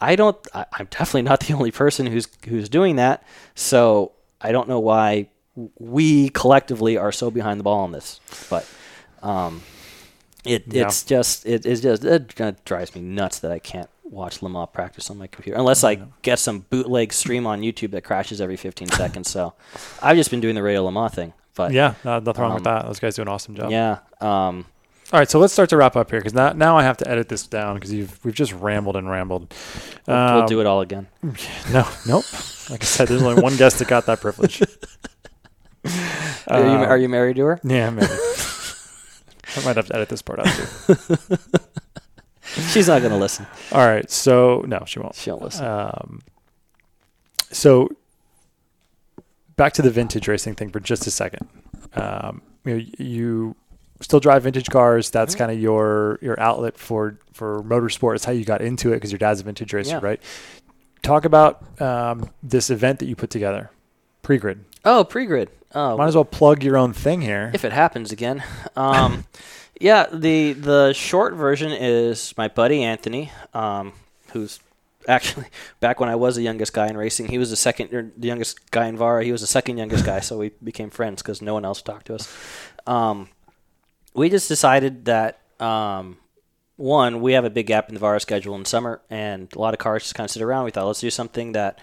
I don't. I, I'm definitely not the only person who's who's doing that. So I don't know why we collectively are so behind the ball on this. But um, it Yeah. it's just it, it's just it, drives me nuts that I can't watch Le Mans practice on my computer unless I get some bootleg stream on YouTube that crashes every 15 seconds. So I've just been doing the Radio Le Mans thing. But yeah, no, nothing wrong with Um, that. Those guys do an awesome job. yeah. Um, All right, so let's start to wrap up here because now, now I have to edit this down because you've we've just rambled and rambled. we'll, we'll do it all again. No, nope. Like I said, there's only one guest that got that privilege. are, you, Um, are you married to her? Yeah, maybe. I might have to edit this part out too. She's not going to listen. All right. So no, she won't. She won't listen. Um, so back to the vintage racing thing for just a second. Um, you know, you still drive vintage cars. That's Mhm. kind of your your outlet for for motorsport. It's how you got into it because your dad's a vintage racer, Yeah. right? Talk about um, this event that you put together, pre-grid. oh, pre-grid. Oh, Might as well plug your own thing here. if it happens again. Um, yeah, the the short version is my buddy Anthony, um, who's actually back when I was the youngest guy in racing. He was the second, or the youngest guy in Vara. He was the second youngest guy, so we became friends because no one else talked to us. Um, we just decided that um, one, we have a big gap in the Vara schedule in summer, and a lot of cars just kind of sit around. We thought let's do something that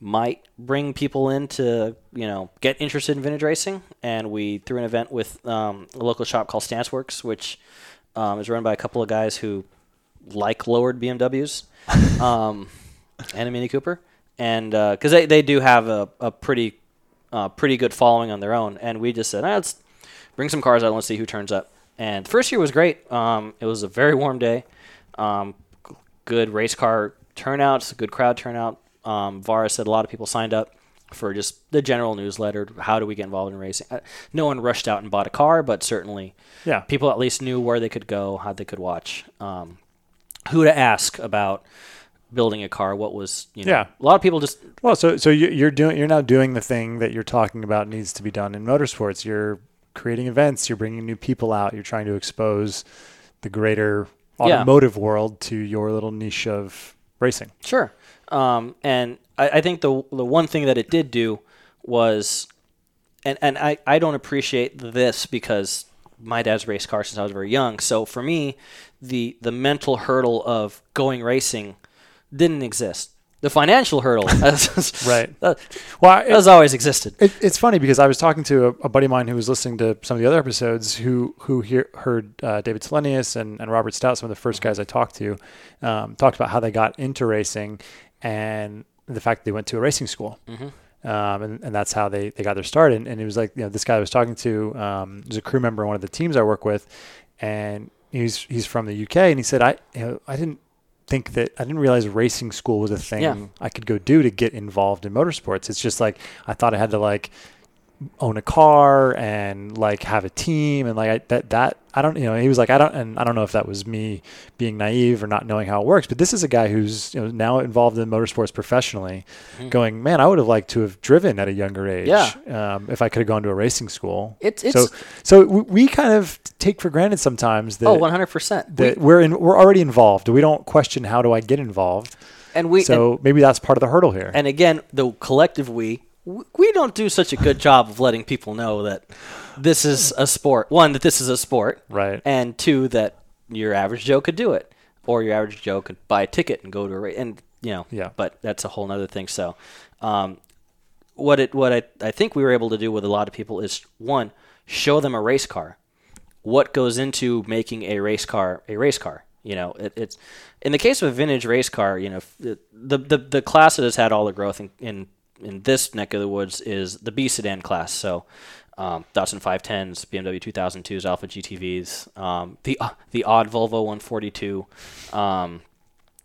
might bring people in to you know get interested in vintage racing, and we threw an event with um, a local shop called Stanceworks, which um, is run by a couple of guys who like lowered BMWs um, and a Mini Cooper, and because they, they do have a, a pretty uh, pretty good following on their own, and we just said "Ah, let's bring some cars out and let's see who turns up. And the first year was great. Um, it was a very warm day. Um, good race car turnouts, good crowd turnout. Um, Vara said a lot of people signed up for just the general newsletter. How do we get involved in racing? Uh, no one rushed out and bought a car, but certainly yeah. people at least knew where they could go, how they could watch, um, who to ask about building a car. What was you know? Yeah. A lot of people just Well, so so you- you're doing you're now doing the thing that you're talking about needs to be done in motorsports. You're creating events. You're bringing new people out. You're trying to expose the greater Yeah. automotive world to your little niche of racing. Sure. Um, and I, I think the the one thing that it did do was, and and I, I don't appreciate this because my dad's raced cars since I was very young. So for me, the the mental hurdle of going racing didn't exist. The financial hurdle, has, Right. that, Well, it, has always existed. It, it's funny because I was talking to a, a buddy of mine who was listening to some of the other episodes who who hear, heard uh, David Selenius and, and Robert Stout, some of the first guys I talked to, um, talked about how they got into racing and the fact that they went to a racing school. Um, and, and that's how they, they got their start. And, and it was like, you know, this guy I was talking to um, was a crew member on one of the teams I work with, and he's he's from the UK, and he said, I you know, I didn't think that I didn't realize racing school was a thing Yeah. I could go do to get involved in motorsports. It's just like I thought I had to like own a car and like have a team and like I, that that I don't you know he was like I don't and I don't know if that was me being naive or not knowing how it works but this is a guy who's you know now involved in motorsports professionally going man I would have liked to have driven at a younger age Mm-hmm. Yeah. um, if I could have gone to a racing school It's- so it's- so we, we kind of take for granted sometimes that Oh, 100 percent. that we're in we're already involved we don't question how do I get involved And we so maybe that's part of the hurdle here And again, the collective we we don't do such a good job of letting people know that this is a sport. One, that this is a sport, Right. And two, that your average Joe could do it, or your average Joe could buy a ticket and go to a race. And you know, Yeah. But that's a whole other thing. So, um, what it what I I think we were able to do with a lot of people is one show them a race car what goes into making a race car a race car. You know, it, it's in the case of a vintage race car. You know, the the the class that has had all the growth in in, in this neck of the woods is the B sedan class. So. Um, Datsun 510s, BMW 2002s, Alfa GTVs, um, the the odd Volvo 142, um,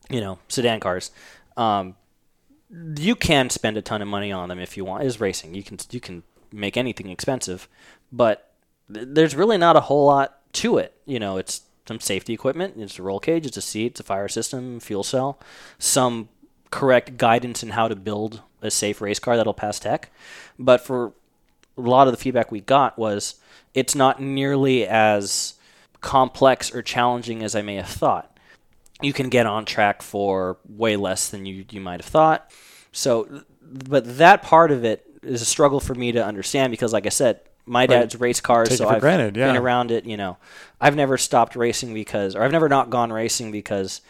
you know, sedan cars. Um, you can spend a ton of money on them if you want. Is racing. You can you can make anything expensive, but th- there's really not a whole lot to it. You know, it's some safety equipment, it's a roll cage, it's a seat, it's a fire system, fuel cell, some correct guidance in how to build a safe race car that'll pass tech. But for a lot of the feedback we got was it's not nearly as complex or challenging as I may have thought you can get on track for way less than you, you might have thought. So, but that part of it is a struggle for me to understand because, like I said, my dad's race cars, Take so I've granted, yeah. been around it. You know, I've never stopped racing because, or I've never not gone racing because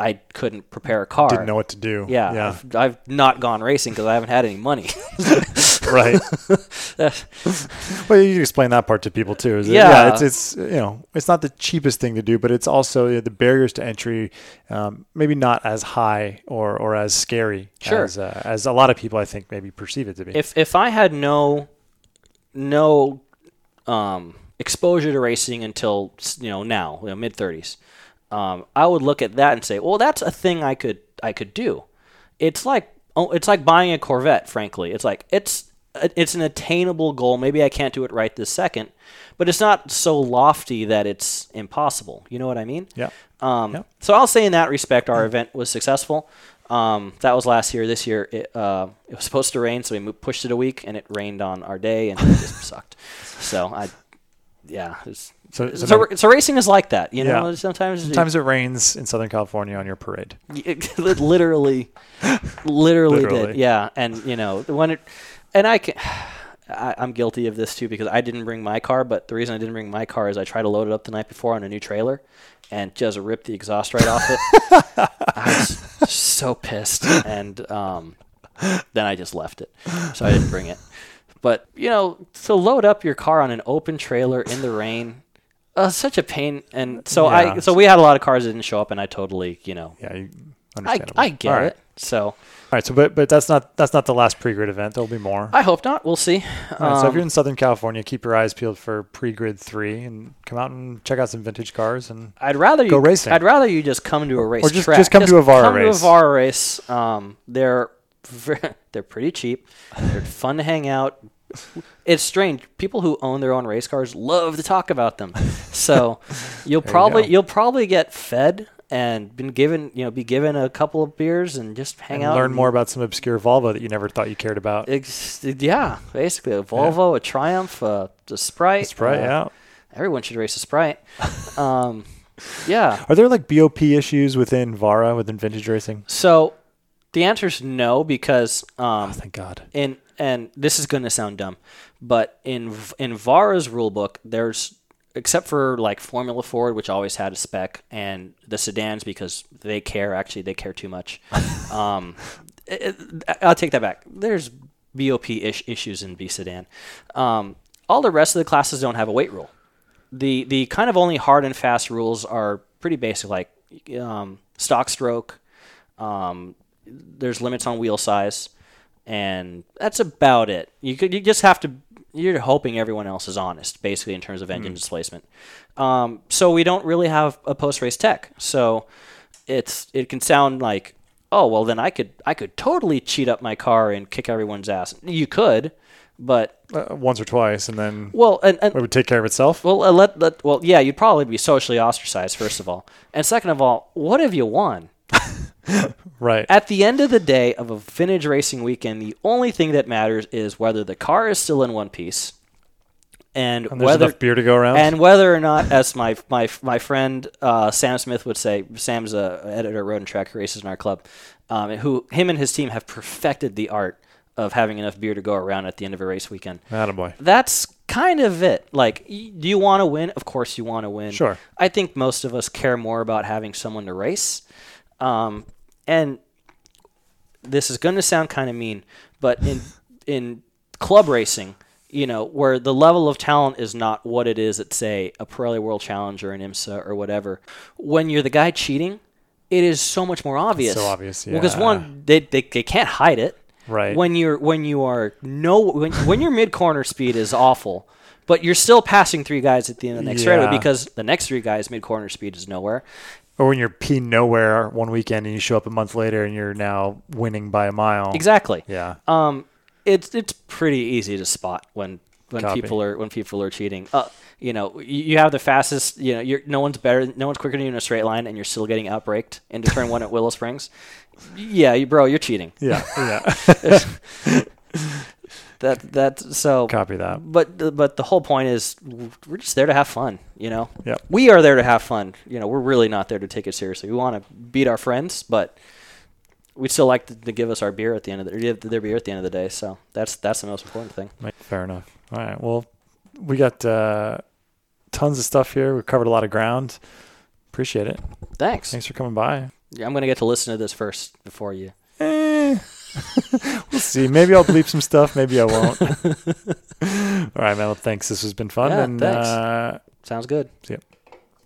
I couldn't prepare a car. Didn't know what to do. Yeah, Yeah. I've, I've not gone racing because I haven't had any money. right. well, you can explain that part to people too. Is it- Yeah. it's it's you know it's not the cheapest thing to do, but it's also you know, the barriers to entry, um, maybe not as high or or as scary Sure. as uh, as a lot of people I think maybe perceive it to be. if if I had no no um exposure to racing until you know now, you know, mid 30s. Um, I would look at that and say, well, that's a thing I could I could do. It's like oh, it's like buying a Corvette. Frankly, it's like it's it's an attainable goal. Maybe I can't do it right this second, but it's not so lofty that it's impossible. You know what I mean? Yeah. Um, Yep. So I'll say in that respect, our event was successful. Um, that was last year. This year, it, uh, it was supposed to rain, so we pushed it a week, and it rained on our day, and it just sucked. So I, yeah, it's, So, so, so, so racing is like that, you know. Yeah. Sometimes, sometimes it rains in Southern California on your parade. it literally, literally, Literally. did. Yeah, and you know when it, and I can. I, I'm guilty of this too because I didn't bring my car, but the reason I didn't bring my car is I tried to load it up the night before on a new trailer, and just ripped the exhaust right off it. I was so pissed, and um, then I just left it, so I didn't bring it. But you know, to load up your car on an open trailer in the rain, uh, such a pain. And so Yeah. I, so we had a lot of cars that didn't show up, and I totally, you know, Yeah, you, I, understandable. I get All right. it. So All right, so but but that's not that's not the last pre-grid event. There'll be more. I hope not. We'll see. All right, so if Um, you're in Southern California, keep your eyes peeled for pre-grid three and come out and check out some vintage cars and I'd rather you Go racing. I'd rather you just come to a race Or just- track. just come to a come race. to a VARA race. Um, they're ver- they're pretty cheap. They're fun to hang out. It's strange. People who own their own race cars love to talk about them. So you'll probably you will probably get fed and been given you know be given a couple of beers and just hang and out learn and- more about some obscure Volvo that you never thought you cared about. Ex- yeah, basically a Volvo, a Triumph, uh, a Sprite. That's right. uh, yeah. Everyone should race a Sprite. um, yeah. Are there like BOP issues within Vara within vintage racing? So the answer is no because Oh, um, thank God. in and this is going to sound dumb, but in in Vara's rule book, there's except for like Formula Ford, which always had a spec, and the sedans because they care. Actually, they care too much. um, it- it- I'll take that back. There's BOP ish issues in B sedan. Um, all the rest of the classes don't have a weight rule. The the kind of only hard and fast rules are pretty basic, like um, stock stroke. Um, there's limits on wheel size, and that's about it. You could you just have to. You're hoping everyone else is honest, basically in terms of engine displacement. Um, so we don't really have a post race tech. So it's it can sound like oh well then I could I could totally cheat up my car and kick everyone's ass. You could, but Uh, once or twice, and then well and, and it would take care of itself. well, uh, let, let well, yeah, you'd probably be socially ostracized first of all, and second of all, what have you won? Right. At the end of the day of a vintage racing weekend, the only thing that matters is whether the car is still in one piece, and, And there's whether enough beer to go around. and whether or not, as my my my friend uh, Sam Smith would say, Sam's a editor Road and Track races in our club, um, who him and his team have perfected the art of having enough beer to go around at the end of a race weekend Attaboy. that's kind of it. Like, y- do you want to win? Of course, you want to win. Sure. I think most of us care more about having someone to race. Um, and this is going to sound kind of mean, but in in club racing, you know, where the level of talent is not what it is at say a Pirelli World Challenge or an IMSA or whatever. When you're the guy cheating, it is so much more obvious. so obvious, yeah. Because yeah. one, they, they they can't hide it Right. when you're when you are no when, when your mid corner speed is awful, but you're still passing three guys at the end of the next straightaway because the next three guys mid corner speed is nowhere. Or when you're P nowhere one weekend and you show up a month later and you're now winning by a mile. Exactly. Yeah. Um, it's it's pretty easy to spot when when Copy. people are when people are cheating. Uh, you know, you, you have the fastest. You know, you're no one's better, no one's quicker than you in a straight line, and you're still getting outbraked into turn one at Willow Springs. Yeah, you bro, you're cheating. Yeah. Yeah. That that so. Copy that. But the- but the whole point is we're just there to have fun, you know. Yep. We are there to have fun. You know, we're really not there to take it seriously. We want to beat our friends, but we'd still like to, to give us our beer at the end of the give their beer at the end of the day. So that's that's the most important thing. Right, Fair enough. All right. Well, we got uh, tons of stuff here. We've covered a lot of ground. Appreciate it. Thanks. Thanks for coming by. Yeah, I'm gonna get to listen to this first before you. Eh. we'll see. Maybe I'll bleep some stuff. Maybe I won't. All right, Mel. Thanks. This has been fun. Yeah, and thanks. Uh, Sounds good. see ya.